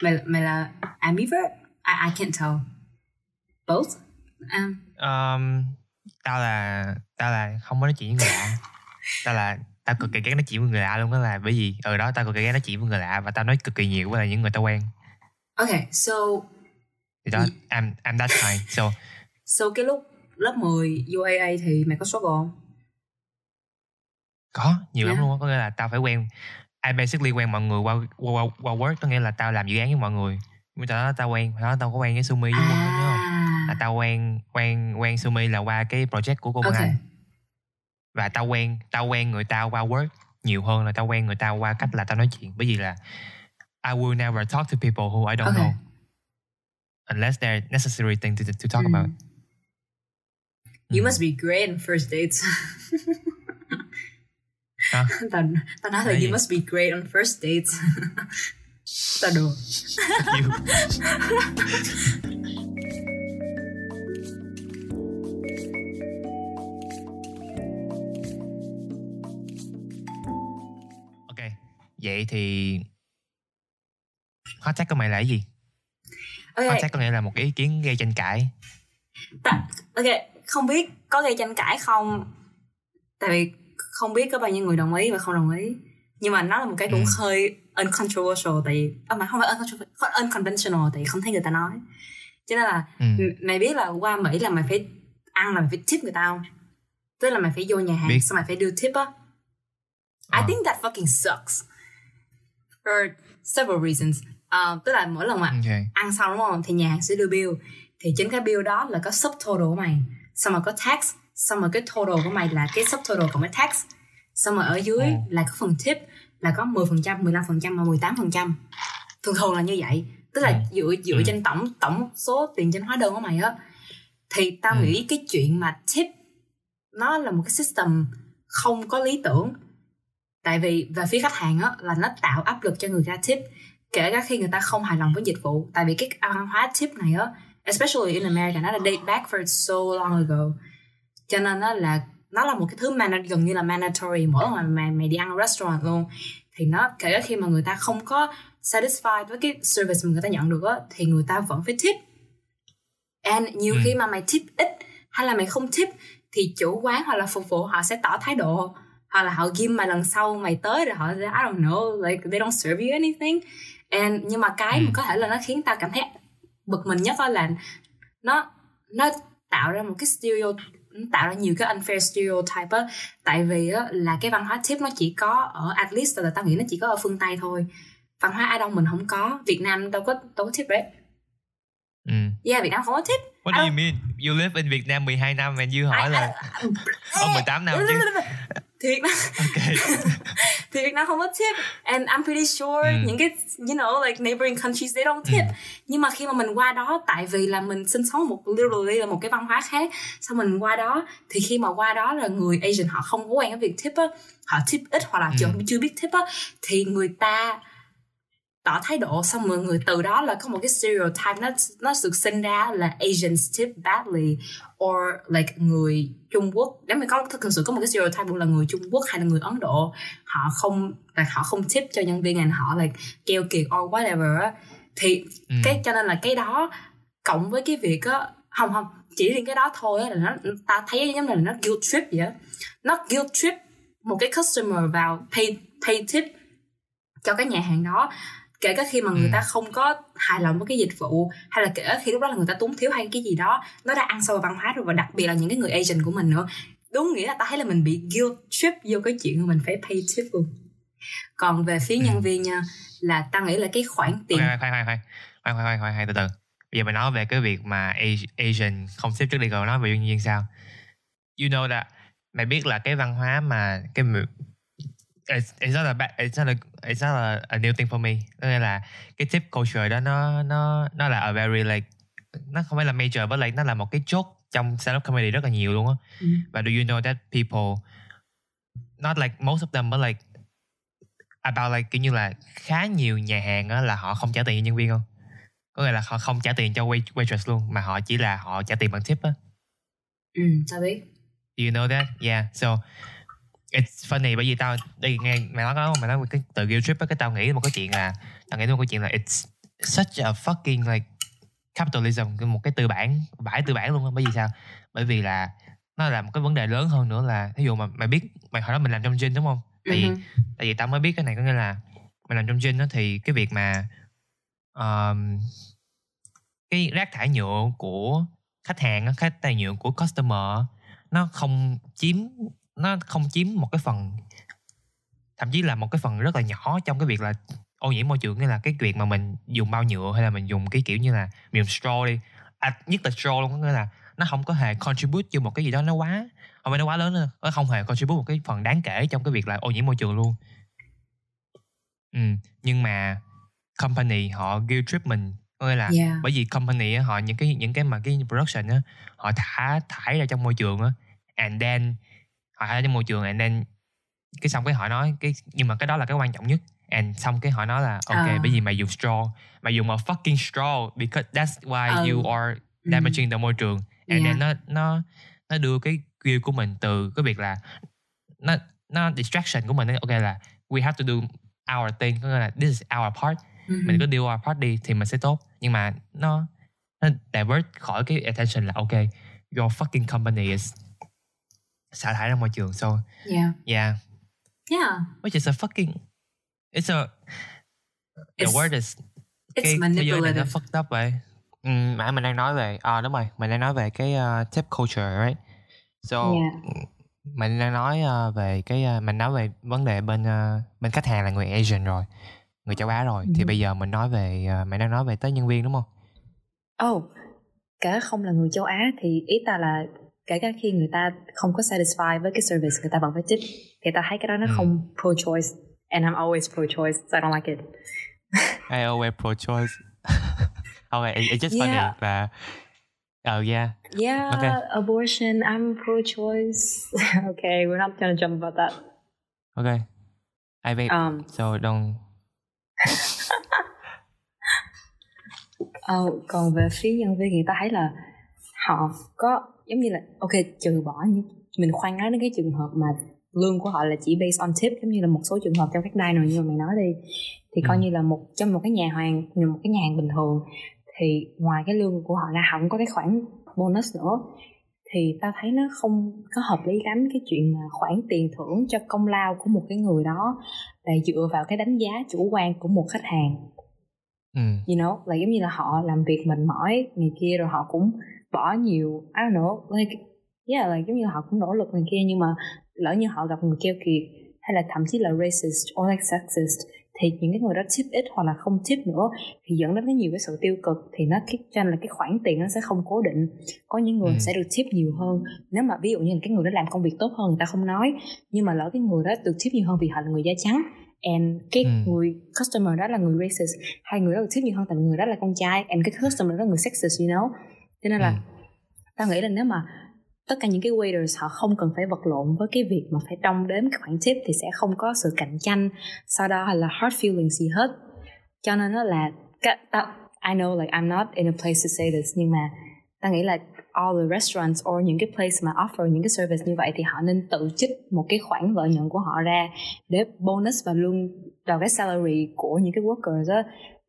Mày mày là ambivert I I can't tell both um, um, tao là tao là không có nói chuyện với người lạ. Tao là tao cực kỳ ghét nói chuyện với người lạ luôn đó là bởi vì ở đó tao cực kỳ ghét nói chuyện với người lạ và tao nói cực kỳ nhiều với lại những người tao quen. Okay so thì đó I'm I'm that kind so so cái lúc lớp 10 vô AA thì mày có struggle không? Có nhiều lắm Yeah. luôn á có nghĩa là tao phải quen I basically quen mọi người qua qua, qua work có nghĩa là tao làm dự án với mọi người. Nhưng tao nói tao quen đó tao có quen với Sumi với là à tao quen quen quen Sumi là qua cái project của cô Vân okay Anh và tao quen tao quen người ta qua work nhiều hơn là tao quen người ta qua cách là tao nói chuyện bởi vì là I will never talk to people who I don't Okay. know unless they're necessary thing to, to talk Mm. about you Ừ. must be great on first dates Hả? [laughs] tao tao nói là you gì? must be great on first dates [laughs] tao đùa [laughs] vậy thì hot take của mày là cái gì? Hot okay take có nghĩa là một cái ý kiến gây tranh cãi. Ta, ok không biết có gây tranh cãi không? Tại vì không biết có bao nhiêu người đồng ý và không đồng ý. Nhưng mà nó là một cái cũng Ừ. hơi uncontroversial tại vì à, mà không phải uncontroversial unconventional tại vì không thấy người ta nói. Cho nên là ừ. m- mày biết là qua Mỹ là mày phải ăn là mày phải tip người ta không? Tức là mày phải vô nhà hàng Biết. xong mày phải đưa tip á. I Ờ. think that fucking sucks for several reasons Ờ, tức là mỗi lần mà ok ăn xong đúng không thì nhà hàng sẽ đưa bill thì trên cái bill đó là có subtotal của mày xong rồi có tax xong rồi cái total của mày là cái subtotal cộng với tax xong rồi ở dưới Ồ. là có phần tip là có 10%, 15% và 18%. Thường thường là như vậy. Tức là Ừ. dựa dựa Ừ. trên tổng tổng số tiền trên hóa đơn của mày á thì tao Ừ. nghĩ cái chuyện mà tip nó là một cái system không có lý tưởng. Tại vì về phía khách hàng á là nó tạo áp lực cho người ra tip kể cả khi người ta không hài lòng với dịch vụ. Tại vì cái văn hóa tip này á especially in America nó là date back for so long ago. Cho nên nó là nó là một cái thứ man, gần như là mandatory mỗi lần mà mày, mày đi ăn restaurant luôn. Thì nó kể cả khi mà người ta không có satisfied với cái service mà người ta nhận được á thì người ta vẫn phải tip. And nhiều Ừ. khi mà mày tip ít hay là mày không tip thì chủ quán hoặc là phục vụ họ sẽ tỏ thái độ hoặc là họ ghim mày lần sau mày tới rồi họ I don't know like they don't serve you anything and nhưng mà cái Ừ. mà có thể là nó khiến tao cảm thấy bực mình nhất đó là nó nó tạo ra một cái nó tạo ra nhiều cái unfair stereotype á tại vì á là cái văn hóa tip nó chỉ có ở at least là tao nghĩ nó chỉ có ở phương tây thôi văn hóa Á Đông mình không có Việt Nam đâu có đâu có tip right ừ. yeah Việt Nam không có tip What do you mean? You live in Việt Nam 12 năm and you hỏi là Ở 18 năm chứ [laughs] thì Việt Nam Ok [laughs] thì Việt Nam không có tip and I'm pretty sure Ừ. những cái you know like neighboring countries they don't tip Ừ. nhưng mà khi mà mình qua đó tại vì là mình sinh sống một literally là một cái văn hóa khác xong mình qua đó thì khi mà qua đó là người Asian họ không có quen cái việc tip á họ tip ít hoặc là Ừ. chưa, chưa biết tip á thì người ta tỏ thái độ. Xong mọi người từ đó là có một cái stereotype nó nó được sinh ra là Asians tip badly or like người Trung Quốc. Nếu mà có thực sự có một cái stereotype là người Trung Quốc hay là người Ấn Độ họ không like, họ không tip cho nhân viên and họ like keo kiệt or whatever thì ừ. cái cho nên là cái đó cộng với cái việc á không không chỉ riêng cái đó thôi á là nó ta thấy giống như là nó guilt trip vậy á. Nó guilt trip một cái customer vào pay pay tip cho cái nhà hàng đó kể cả khi mà người Ừ. ta không có hài lòng với cái dịch vụ hay là kể khi lúc đó là người ta tốn thiếu hay cái gì đó nó đã ăn sâu vào văn hóa rồi và đặc biệt là những cái người Asian của mình nữa. Đúng nghĩa là ta thấy là mình bị guilt trip vô cái chuyện mà mình phải pay tip luôn. Còn về phía Ừ. nhân viên nha là ta nghĩ là cái khoản tiền khoan khoan khoan. Khoan khoan khoan khoan khoan từ từ. Bây giờ mình nói về cái việc mà Asian không xếp trước đi rồi nói về nhân viên sao? You know that mày biết là cái văn hóa mà cái it's, it's not a bad, it's not a, it's not a, a new thing for me có nghĩa là cái tip culture đó nó nó nó là a very like nó không phải là major but like nó là một cái chốt trong stand up comedy rất là nhiều luôn á Ừ. và do you know that people not like most of them but like about like kiểu như là khá nhiều nhà hàng á là họ không trả tiền cho nhân viên không có nghĩa là họ không trả tiền cho wait, waitress luôn mà họ chỉ là họ trả tiền bằng tip á ừ tao biết Do you know that? Yeah. So it's funny bởi vì tao đi nghe mày nói đó mày nói cái từ guilt trip á cái tao nghĩ một cái chuyện là tao nghĩ một cái chuyện là it's such a fucking like capitalism một cái tư bản bãi tư bản luôn á. Bởi vì sao? Bởi vì là nó là một cái vấn đề lớn hơn nữa là ví dụ mà mày biết mày hồi đó mình làm trong gym đúng không? Tại vì Ừ. tại vì tao mới biết cái này có nghĩa là mình làm trong gym đó thì cái việc mà um, cái rác thải nhựa của khách hàng khách thải nhựa của customer nó không chiếm nó không chiếm một cái phần thậm chí là một cái phần rất là nhỏ trong cái việc là ô nhiễm môi trường nghĩa là cái việc mà mình dùng bao nhựa hay là mình dùng cái kiểu như là mình dùng straw đi à, nhất là straw luôn có nghĩa là nó không có hề contribute cho một cái gì đó nó quá không phải nó quá lớn nữa nó không hề contribute một cái phần đáng kể trong cái việc là ô nhiễm môi trường luôn ừ. nhưng mà company họ guilt trip mình có nghĩa là Yeah. bởi vì company họ những cái những cái mà cái production á họ thả thải ra trong môi trường á and then họ ra trong môi trường and then cái xong cái họ nói cái nhưng mà cái đó là cái quan trọng nhất and xong cái họ nói là ok À. bởi vì mày dùng straw mày dùng một fucking straw because that's why Ừ. you are damaging the môi trường and Yeah. then nó nó nó đưa cái view của mình từ cái việc là nó nó distraction của mình ấy, ok là we have to do our thing có nghĩa là this is our part Ừ. mình cứ do our part đi thì mình sẽ tốt nhưng mà nó nó divert khỏi cái attention là ok your fucking company is xả thải ra môi trường so Yeah. yeah Yeah. which is a fucking it's a the It's- word is It's cái thế giới này nó manipulative. fucked up vậy ừ, mãi mình đang nói về à đúng rồi mình đang nói về cái uh, tip culture right so Yeah. mình đang nói uh, về cái uh, mình nói về vấn đề bên uh, bên khách hàng là người Asian rồi người châu Á rồi thì Ừ. bây giờ mình nói về uh, mình đang nói về tới nhân viên đúng không Oh, cả không là người châu Á thì ý ta là kể cả khi người ta không có satisfy với cái service người ta vẫn phải tip thì ta thấy cái đó nó Ừ. không pro-choice and I'm always pro-choice so I don't like it. I always pro-choice [laughs] okay it, it's just funny Yeah. và oh yeah Yeah, Okay. abortion, I'm pro-choice. [laughs] okay, we're not gonna jump about that. okay I wait Um, so don't Ờ, [laughs] còn về phía nhân viên thì ta thấy là họ có giống như là ok trừ bỏ những mình khoan nói đến cái trường hợp mà lương của họ là chỉ based on tip giống như là một số trường hợp trong các diner như mà mày nói đi thì coi Ừ. như là một trong một cái nhà hàng một cái nhà hàng bình thường thì ngoài cái lương của họ ra cũng có cái khoản bonus nữa thì ta thấy nó không có hợp lý lắm cái chuyện mà khoản tiền thưởng cho công lao của một cái người đó là dựa vào cái đánh giá chủ quan của một khách hàng ừ. you know là giống như là họ làm việc mệt mỏi này kia rồi họ cũng bỏ nhiều I don't know like yeah là giống như họ cũng nỗ lực này kia nhưng mà lỡ như họ gặp người keo kiệt hay là thậm chí là racist or like sexist thì những cái người đó tip ít hoặc là không tip nữa thì dẫn đến cái nhiều cái sự tiêu cực thì nó cái cho là cái khoản tiền nó sẽ không cố định có những người ừ. sẽ được tip nhiều hơn nếu mà ví dụ như cái người đó làm công việc tốt hơn người ta không nói nhưng mà lỡ cái người đó được tip nhiều hơn vì họ là người da trắng and cái ừ. người customer đó là người racist hay người đó được tip nhiều hơn tại người đó là con trai and cái customer đó là người sexist you know cho nên là ừ. tao nghĩ là nếu mà tất cả những cái waiters họ không cần phải vật lộn với cái việc mà phải đong đếm cái khoản tip thì sẽ không có sự cạnh tranh sau đó hay là hard feeling gì hết cho nên nó là I know like I'm not in a place to say this nhưng mà ta nghĩ là all the restaurants or những cái place mà offer những cái service như vậy thì họ nên tự trích một cái khoản lợi nhuận của họ ra để bonus và lương vào cái salary của những cái workers đó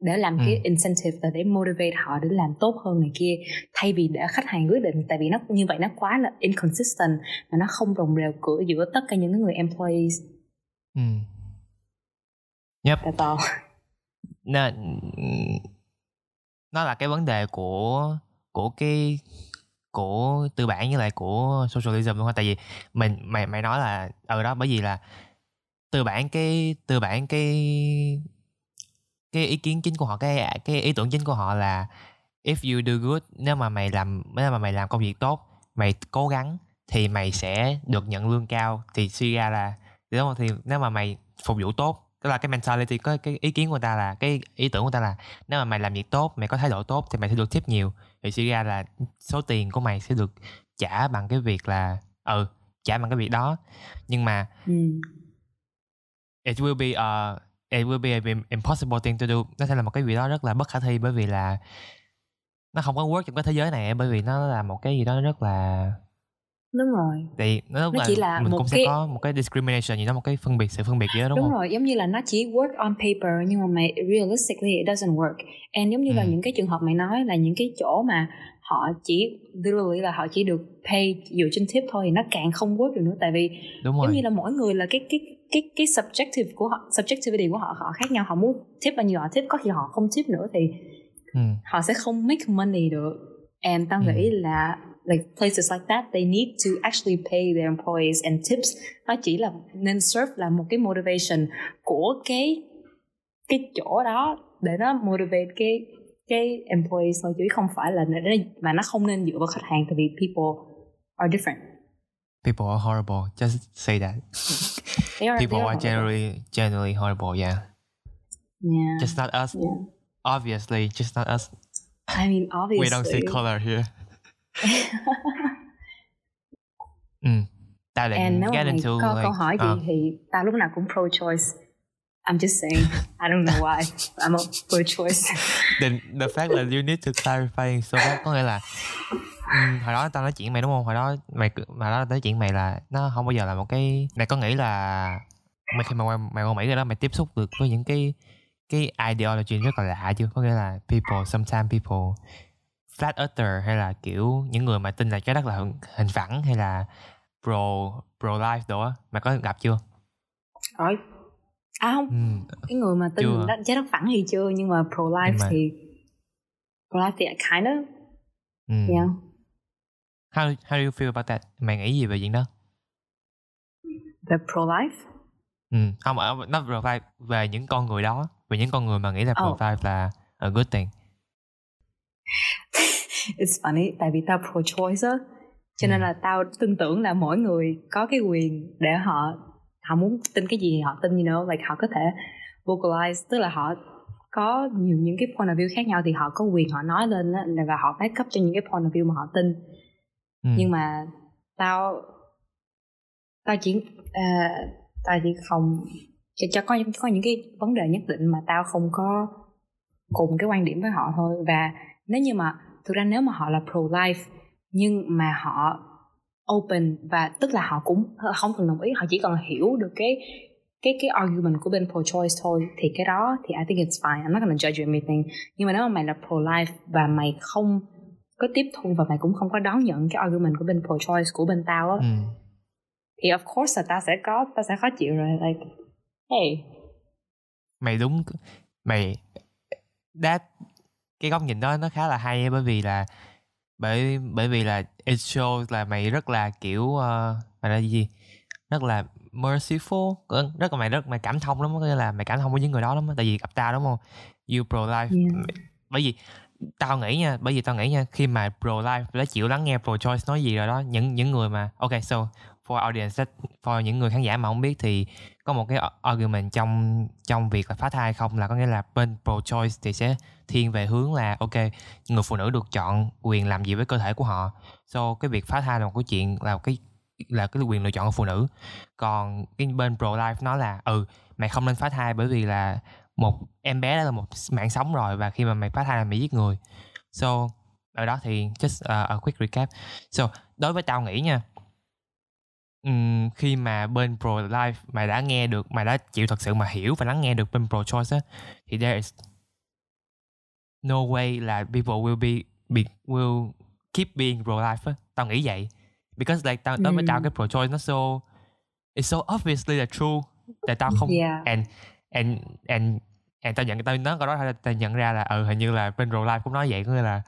để làm ừ. cái incentive và để motivate họ để làm tốt hơn này kia thay vì để khách hàng quyết định tại vì nó như vậy nó quá là inconsistent và nó không đồng đều cửa giữa tất cả những người employees ừ. Yep. That's all. Nó, nó là cái vấn đề của của cái của tư bản với lại của socialism luôn tại vì mình mày mày nói là ở ừ đó bởi vì là tư bản cái tư bản cái cái ý kiến chính của họ cái cái ý tưởng chính của họ là if you do good nếu mà mày làm nếu mà mày làm công việc tốt mày cố gắng thì mày sẽ được nhận lương cao. Thì suy ra là đúng không thì nếu mà mày phục vụ tốt tức là cái mentality có cái ý kiến của ta là cái ý tưởng của ta là nếu mà mày làm việc tốt mày có thái độ tốt thì mày sẽ được tip nhiều. Thì suy ra là số tiền của mày sẽ được trả bằng cái việc là ừ trả bằng cái việc đó. Nhưng mà ừ. it will be a it will be an impossible thing to do. Nó sẽ là một cái gì đó rất là bất khả thi bởi vì là nó không có work trong cái thế giới này bởi vì nó là một cái gì đó rất là đúng rồi. Thì nó, nó chỉ là mình một cũng cái... sẽ có một cái discrimination gì đó một cái phân biệt sự phân biệt gì đó đúng, đúng không? rồi giống như là nó chỉ work on paper nhưng mà mày realistically it doesn't work. And giống như ừ. là những cái trường hợp mày nói là những cái chỗ mà họ chỉ literally là họ chỉ được pay dựa trên tip thôi thì nó càng không work được nữa. Tại vì đúng giống rồi. như là mỗi người là cái cái cái cái subjective của họ subjectivity của họ họ khác nhau họ muốn tip bao nhiêu họ tip có khi họ không tip nữa thì ừ. họ sẽ không make money được. And tao ừ. nghĩ là like places like that they need to actually pay their employees and tips. Nó chỉ là nên serve là một cái motivation của cái cái chỗ đó để nó motivate cái cái employees thôi chứ không phải là mà nó không nên dựa vào khách hàng tại vì people are different. People are horrible just say that [laughs] they are, people they are, are generally generally horrible yeah. Yeah. Just not us. Yeah. obviously just not us. I mean obviously. We don't see color here. Ừ ta định And nếu get mà mày into có like, câu hỏi gì uh, thì tao lúc nào cũng pro choice I'm just saying. I don't know why. I'm a pro choice [laughs] the, the fact là you need to clarify so that có nghĩa là hồi đó tao nói chuyện mày đúng không? Hồi đó mày mà đó nói chuyện mày là nó không bao giờ là một cái mày có nghĩ là mày khi mà mày, mày qua mỹ rồi đó mày tiếp xúc được với những cái cái ideology rất là lạ chưa? Có nghĩa là people sometimes people flat earther hay là kiểu những người mà tin là trái đất là hình phẳng hay là pro pro life đó mày có gặp chưa? Rồi à không. Ừ. cái người mà tin đất trái đất phẳng thì chưa nhưng mà pro life mà- thì pro life thì kind of. Ừ. yeah how how do you feel about that mày nghĩ gì về chuyện đó về pro life ừ. không ờ, nó pro life về những con người đó về những con người mà nghĩ là pro Oh. life là a good thing [laughs] it's funny tại vì tao pro choice á cho nên Ừ. là tao tin tưởng là mỗi người có cái quyền để họ họ muốn tin cái gì họ tin you know like họ có thể vocalize tức là họ có nhiều những cái point of view khác nhau thì họ có quyền họ nói lên là và họ back up cho những cái point of view mà họ tin ừ. nhưng mà tao tao chỉ uh, tao chỉ không cho, cho có có những cái vấn đề nhất định mà tao không có cùng cái quan điểm với họ thôi. Và nếu như mà thực ra nếu mà họ là pro life nhưng mà họ open và tức là họ cũng không cần đồng ý họ chỉ cần hiểu được cái cái cái argument của bên pro choice thôi thì cái đó thì I think it's fine. I'm not gonna judge you anything. Nhưng mà nếu mà mày là pro life và mày không có tiếp thu và mày cũng không có đón nhận cái argument của bên pro choice của bên tao á. Ừ. thì of course là tao sẽ có tao sẽ khó chịu rồi like hey. Mày đúng mày that cái góc nhìn đó nó khá là hay bởi vì là bởi bởi vì là it shows là mày rất là kiểu uh, mày là gì? Rất là merciful rất là mày rất mày cảm thông lắm có nghĩa là mày cảm thông với những người đó lắm tại vì gặp tao đúng không? You pro life yeah. bởi vì tao nghĩ nha, bởi vì tao nghĩ nha, khi mà pro life đã chịu lắng nghe pro choice nói gì rồi đó, những những người mà, ok, so, for audience for những người khán giả mà không biết thì có một cái argument trong trong việc là phá thai không là có nghĩa là bên pro choice thì sẽ thiên về hướng là, ok, người phụ nữ được chọn quyền làm gì với cơ thể của họ. So, cái việc phá thai là một cái chuyện, là cái là cái quyền lựa chọn của phụ nữ. Còn cái bên pro life nó là ừ mày không nên phá thai bởi vì là một em bé đó là một mạng sống rồi và khi mà mày phá thai là mày giết người. So ở đó thì just uh, a quick recap. So đối với tao nghĩ nha um, khi mà bên pro life mày đã nghe được mày đã chịu thật sự mà hiểu và lắng nghe được bên pro choice á thì there is no way là people will be, be will keep being pro life á. Tao nghĩ vậy. Because like tao đối với tao cái pro choice nó so it's so obviously là true tại tao không yeah. and and and and tao nhận tao nói câu đó thôi tao nhận ra là ừ hình như là bên pro life cũng nói vậy có nghĩa là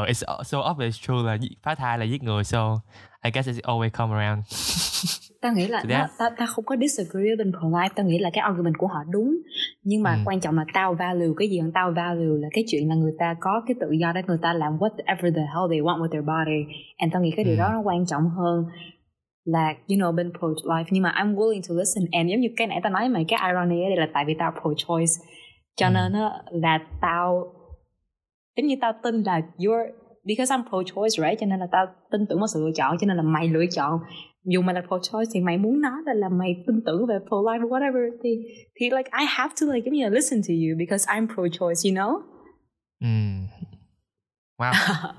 oh, it's so obvious true là phá thai là giết người so I guess it's always come around. [laughs] Tao nghĩ là nó, tao tao không có disagree bên pro-life tao nghĩ là cái argument của họ đúng. Nhưng mà ừ. quan trọng là tao value cái gì hơn tao value là cái chuyện là người ta có cái tự do để người ta làm whatever the hell they want with their body. And tao nghĩ cái điều ừ. đó nó quan trọng hơn là you know bên pro-life nhưng mà I'm willing to listen. And giống như cái nãy tao nói mày cái irony ở đây là tại vì tao pro-choice cho ừ. nên là tao giống như tao tin là you're because I'm pro-choice right? Cho nên là tao tin tưởng vào sự lựa chọn cho nên là mày lựa chọn. Dù mày là pro-choice thì mày muốn nói là, là mày tin tưởng về pro-life or whatever thì thì like I have to like giống như là listen to you because I'm pro-choice you know? Mm. wow.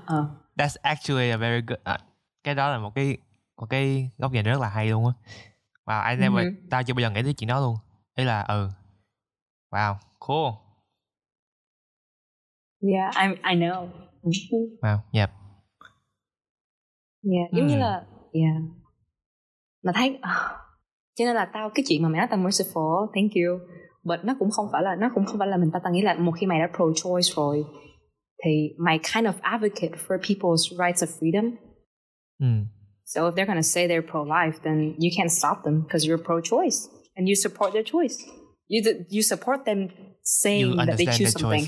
Uh. [laughs] that's actually a very good uh, cái đó là một cái một cái góc nhìn rất là hay luôn á. Wow I never mm-hmm. tao chưa bao giờ nghĩ tới chuyện đó luôn. Ý là ừ. Wow cool. Yeah I I know. Wow yep yeah giống mm. như là yeah. Mà thấy uh, cho nên là tao cái chuyện mà mày nói tao merciful thank you. But nó cũng không phải là nó cũng không phải là mình ta tao nghĩ là một khi mày đã pro choice rồi thì mày kind of advocate for people's rights of freedom. Mm. So if they're gonna say they're pro life then you can't stop them because you're pro choice and you support their choice. You you support them saying that they choose something.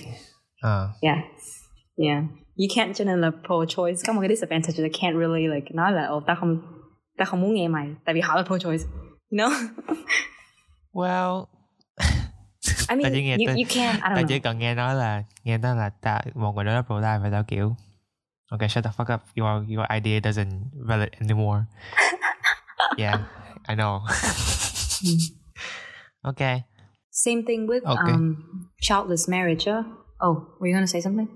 Uh. yeah. Yeah. You can't nên pro choice có một cái disadvantage that can't really like nói là ồ tao không tao không muốn nghe mày tại vì họ là pro choice you know? [laughs] Well I mean, [laughs] chỉ nghe you, you can, I don't know. chỉ cần nghe nói là nghe nói là ta một người đó là pro life và tao kiểu okay shut the fuck up. Your your idea doesn't valid anymore. [laughs] Yeah I know. Okay. Same thing with okay. um childless marriage uh? oh were you gonna say something?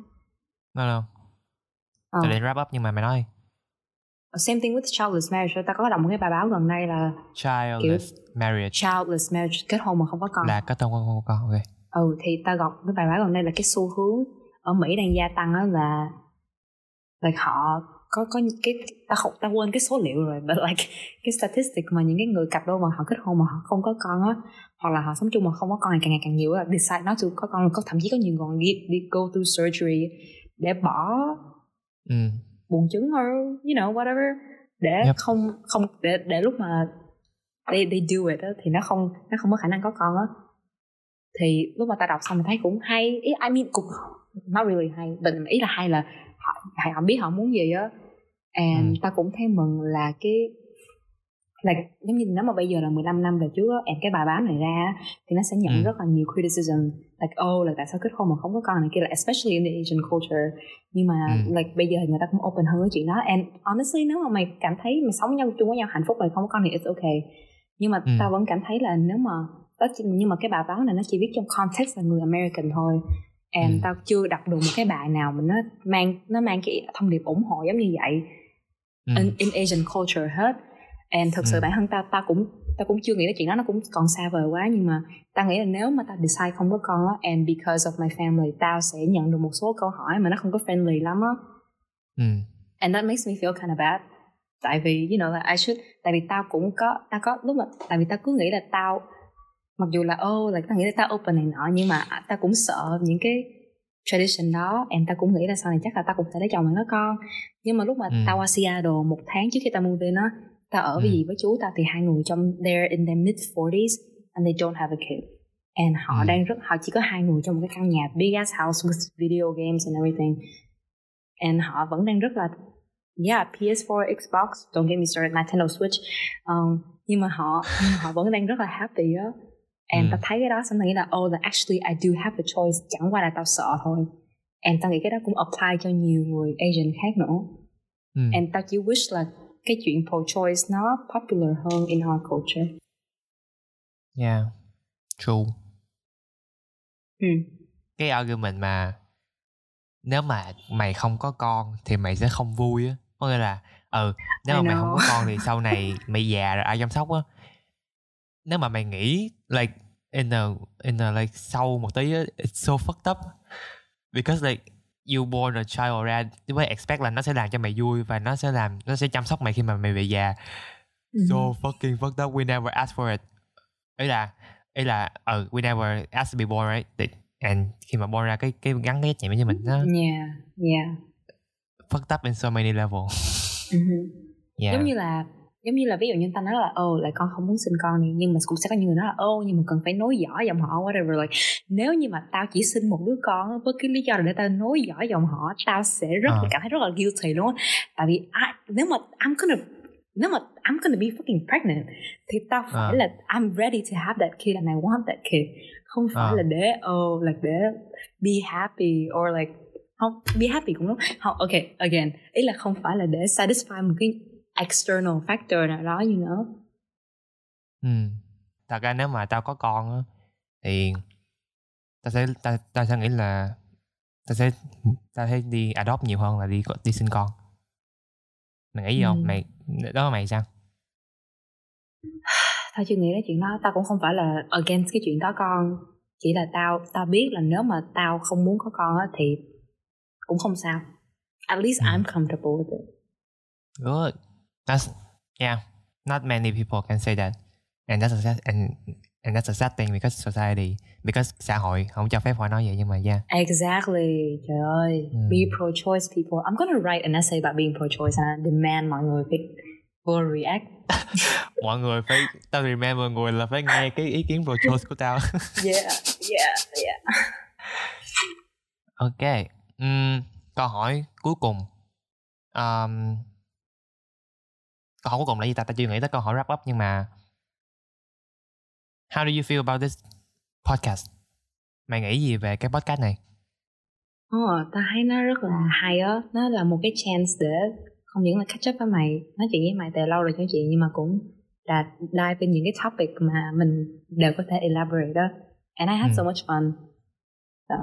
No no. Oh. tao định wrap up nhưng mà mày nói. Same thing with childless marriage ta có đọc một cái bài báo gần đây là childless kiểu, marriage. childless marriage kết hôn mà không có con. Là kết hôn không có con ok. Ừ thì ta đọc cái bài báo gần đây là cái xu hướng ở Mỹ đang gia tăng đó là like họ có có cái ta không ta quên cái số liệu rồi but like cái statistic mà những cái người cặp đôi mà họ kết hôn mà họ không có con á hoặc là họ sống chung mà không có con thì càng ngày càng nhiều là decide not to có con có thậm chí có nhiều người đi, đi go through surgery để bỏ ừ buồn chứng or you know whatever để yep. không không để để lúc mà they they do it đó, thì nó không nó không có khả năng có con á thì lúc mà ta đọc xong mình thấy cũng hay ý I mean cũng not really hay but ý là hay là họ, họ biết họ muốn gì á and ừ. ta cũng thấy mừng là cái là giống như nếu mà bây giờ là 15 năm về trước á cái bài báo này ra thì nó sẽ nhận ừ. rất là nhiều criticism like oh là tại sao kết hôn mà không có con này kia là especially in the Asian culture nhưng mà ừ. like bây giờ thì người ta cũng open hơn với chuyện đó and honestly nếu mà mày cảm thấy mày sống nhau chung với nhau hạnh phúc rồi không có con thì it's okay nhưng mà ừ. tao vẫn cảm thấy là nếu mà đó nhưng mà cái bài báo này nó chỉ viết trong context là người American thôi and ừ. tao chưa đọc được một cái bài nào mà nó mang nó mang cái thông điệp ủng hộ giống như vậy ừ. in, in Asian culture hết and thực sự ừ. bản thân ta ta cũng ta cũng chưa nghĩ đến chuyện đó nó cũng còn xa vời quá nhưng mà ta nghĩ là nếu mà ta decide không có con á and because of my family tao sẽ nhận được một số câu hỏi mà nó không có friendly lắm á ừ. and that makes me feel kind of bad tại vì you know là I should tại vì tao cũng có tao có lúc mà tại vì tao cứ nghĩ là tao mặc dù là ô oh, là tao nghĩ là tao open này nọ nhưng mà tao cũng sợ những cái tradition đó. And tao cũng nghĩ là sau này chắc là tao cũng sẽ lấy chồng và có con. Nhưng mà lúc mà ừ. tao qua Seattle một tháng trước khi tao mua về nó tao ở với Ừ. gì? Với chú tao thì hai người trong they're in their mid 40s and they don't have a kid. And họ Ừ. đang rất họ chỉ có hai người trong một cái căn nhà big ass house with video games and everything. And họ vẫn đang rất là yeah PS4 Xbox don't get me started Nintendo Switch. Um, nhưng mà họ nhưng [laughs] mà họ vẫn đang rất là happy á and Ừ. tao thấy cái đó xong tao nghĩ là oh là actually I do have a choice chẳng qua là tao sợ thôi and tao nghĩ cái đó cũng apply cho nhiều người Asian khác nữa Ừ. and tao chỉ wish là cái chuyện pro-choice nó popular hơn in our culture Yeah. True. ừ. Cái argument mà nếu mà mày không có con thì mày sẽ không vui á. Có nghĩa là ừ, nếu I mà mày không có con thì sau này [laughs] mày già rồi ai chăm sóc á. Nếu mà mày nghĩ like in a in a like sau một tí it's so fucked up. Because like you born a child you may expect là nó sẽ làm cho mày vui và nó sẽ làm nó sẽ chăm sóc mày khi mà mày về già. so fucking fucked up we never asked for it. Ý là ý là ừ we never asked to be born right? And khi mà born ra cái cái gắn cái trách nhiệm với mình nó yeah yeah. Fucked up in so many level. Mhm. yeah. Giống như là giống như là ví dụ như ta nói là ô lại con không muốn sinh con đi nhưng mà cũng sẽ có những người nói là ô nhưng mà cần phải nối dõi dòng họ whatever like nếu như mà tao chỉ sinh một đứa con với cái lý do là để tao nối dõi dòng họ tao sẽ rất là Ờ. cảm thấy rất là guilty luôn tại vì I, nếu mà I'm gonna nếu mà I'm gonna be fucking pregnant thì tao phải Ờ. là I'm ready to have that kid and I want that kid không phải Ờ. là để oh like để be happy or like không be happy cũng đúng không ok again ý là không phải là để satisfy một cái external factor nào đó you know ừ. thật ra nếu mà tao có con á thì tao sẽ tao, tao sẽ nghĩ là tao sẽ tao sẽ đi adopt nhiều hơn là đi đi sinh con mày nghĩ gì không Ừ. mày đó mày sao [sighs] tao chưa nghĩ đến chuyện đó tao cũng không phải là against cái chuyện có con chỉ là tao tao biết là nếu mà tao không muốn có con á thì cũng không sao at least Ừ. I'm comfortable with it Good. That's yeah. Not many people can say that, and that's a sad and and that's a sad thing because society because xã hội không cho phép họ nói vậy nhưng mà yeah. exactly trời ơi Ừ. be pro-choice people I'm gonna write an essay about being pro-choice and demand mọi người phải vô react [laughs] Mọi người phải tao remember mọi người là phải nghe cái ý kiến pro choice của tao. [laughs] yeah yeah yeah ok. Ừm, câu hỏi cuối cùng. Um, câu hỏi cuối cùng là gì ta? Ta chưa nghĩ tới câu hỏi wrap up nhưng mà How do you feel about this podcast? Mày nghĩ gì về cái podcast này? Ồ, tao thấy nó rất là hay á Nó là một cái chance để không những là catch up với mày Nói chuyện với mày từ lâu rồi nói chuyện Nhưng mà cũng là dive in những cái topic mà mình đều có thể elaborate đó And I had Ừ. so much fun so,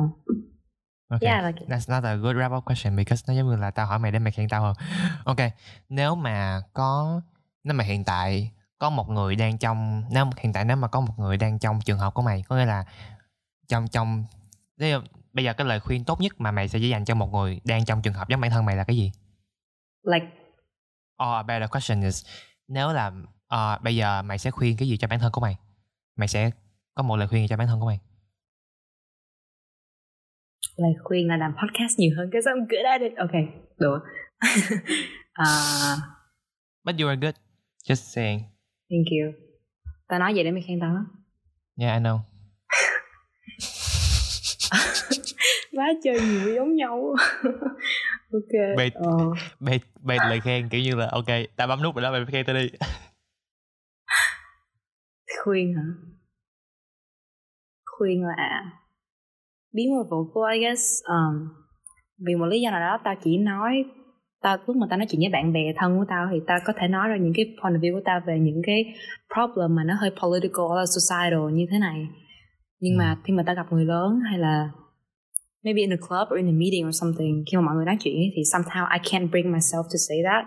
Okay. Yeah, like it. That's not a good wrap up question because nó giống như là tao hỏi mày để mày khen tao hơn. Ok, nếu mà có nếu mà hiện tại có một người đang trong nếu hiện tại nếu mà có một người đang trong trường hợp của mày có nghĩa là trong trong bây giờ cái lời khuyên tốt nhất mà mày sẽ dành cho một người đang trong trường hợp giống bản thân mày là cái gì? Like Or a better question is nếu là ờ, bây giờ mày sẽ khuyên cái gì cho bản thân của mày? Mày sẽ có một lời khuyên cho bản thân của mày? Lời khuyên là làm podcast nhiều hơn Because I'm good at it Ok, đùa [laughs] uh, But you are good. Just saying. Thank you Tao nói vậy để mày khen tao á Yeah, I know. [laughs] Quá trời nhiều giống nhau [laughs] Ok Wait. ờ. Bait, bait lời khen kiểu như là ok, tao bấm nút rồi đó, mày khen tao đi. khuyên hả khuyên là be more vocal I guess. Um, vì một lý do nào đó tao chỉ nói tao lúc mà tao nói chuyện với bạn bè thân của tao thì tao có thể nói ra những cái point of view của tao về những cái problem mà nó hơi political or societal như thế này. Nhưng mà khi mà tao gặp người lớn hay là maybe in a club or in a meeting or something khi mà mọi người nói chuyện thì somehow I can't bring myself to say that.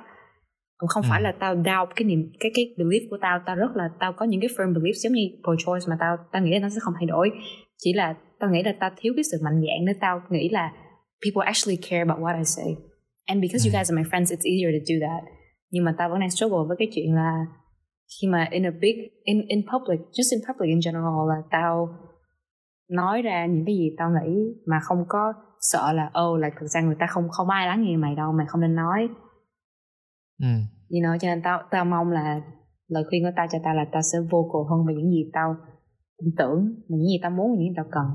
Cũng không Ừ. phải là tao doubt cái niềm cái cái belief của tao. Tao rất là tao có những cái firm beliefs giống như pro-choice mà tao tao nghĩ là nó sẽ không thay đổi chỉ là tao nghĩ là tao thiếu cái sự mạnh dạn nên tao nghĩ là people actually care about what I say and because you Ừ. guys are my friends it's easier to do that nhưng mà tao vẫn đang struggle với cái chuyện là khi mà in a big in in public just in public in general là tao nói ra những cái gì tao nghĩ mà không có sợ là oh là thực ra người ta không không ai lắng nghe mày đâu mày không nên nói Ừ. you know cho nên tao tao mong là lời khuyên của tao cho tao là tao sẽ vocal hơn về những gì tao tin tưởng và những gì tao muốn những gì tao cần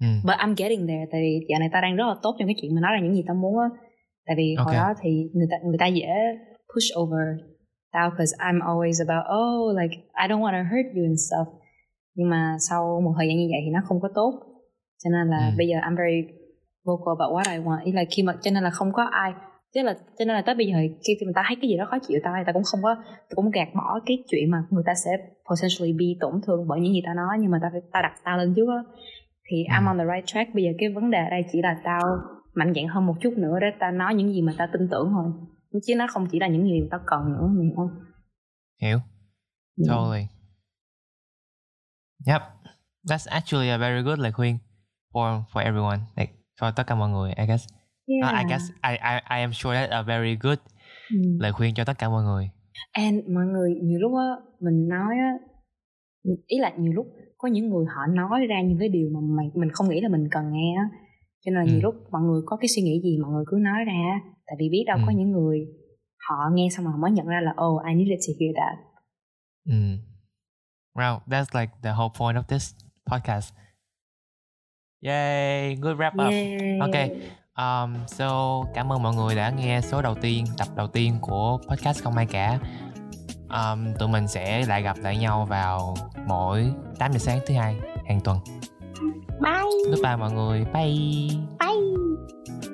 ừ. but I'm getting there tại vì dạo này tao đang rất là tốt trong cái chuyện mà nói ra những gì tao muốn á tại vì hồi Okay. đó thì người ta người ta dễ push over tao because I'm always about oh like I don't want to hurt you and stuff nhưng mà sau một thời gian như vậy thì nó không có tốt cho nên là Ừ. bây giờ I'm very vocal about what I want ý là khi mà cho nên là không có ai tức là cho nên là tới bây giờ khi người ta thấy cái gì đó khó chịu tao thì tao cũng không có cũng gạt bỏ cái chuyện mà người ta sẽ potentially be tổn thương bởi những gì tao nói nhưng mà tao phải tao đặt tao lên trước á. Thì Ừ. I'm on the right track. Bây giờ cái vấn đề ở đây chỉ là tao mạnh dạn hơn một chút nữa để tao nói những gì mà tao tin tưởng thôi. Chứ nó không chỉ là những gì mà tao cần nữa hiểu không hiểu. Ừ. totally. Yep. That's actually a very good lời khuyên for for everyone. Like cho tất cả mọi người I guess yeah. Uh, I guess I, I I am sure that a very good Ừ. lời khuyên cho tất cả mọi người And mọi người nhiều lúc á mình nói á ý là nhiều lúc có những người họ nói ra những cái điều mà mày mình không nghĩ là mình cần nghe á cho nên là Ừ. nhiều lúc mọi người có cái suy nghĩ gì mọi người cứ nói ra tại vì biết đâu Ừ. có những người họ nghe xong rồi mới nhận ra là oh I needed to hear that Mm. Well, that's like the whole point of this podcast. Yay, good wrap up. yeah. Ok. Um, so cảm ơn mọi người đã nghe số đầu tiên, tập đầu tiên của podcast không ai cả. Um, tụi mình sẽ lại gặp lại nhau vào mỗi 8 giờ sáng thứ hai hàng tuần. bye Goodbye mọi người. Bye. bye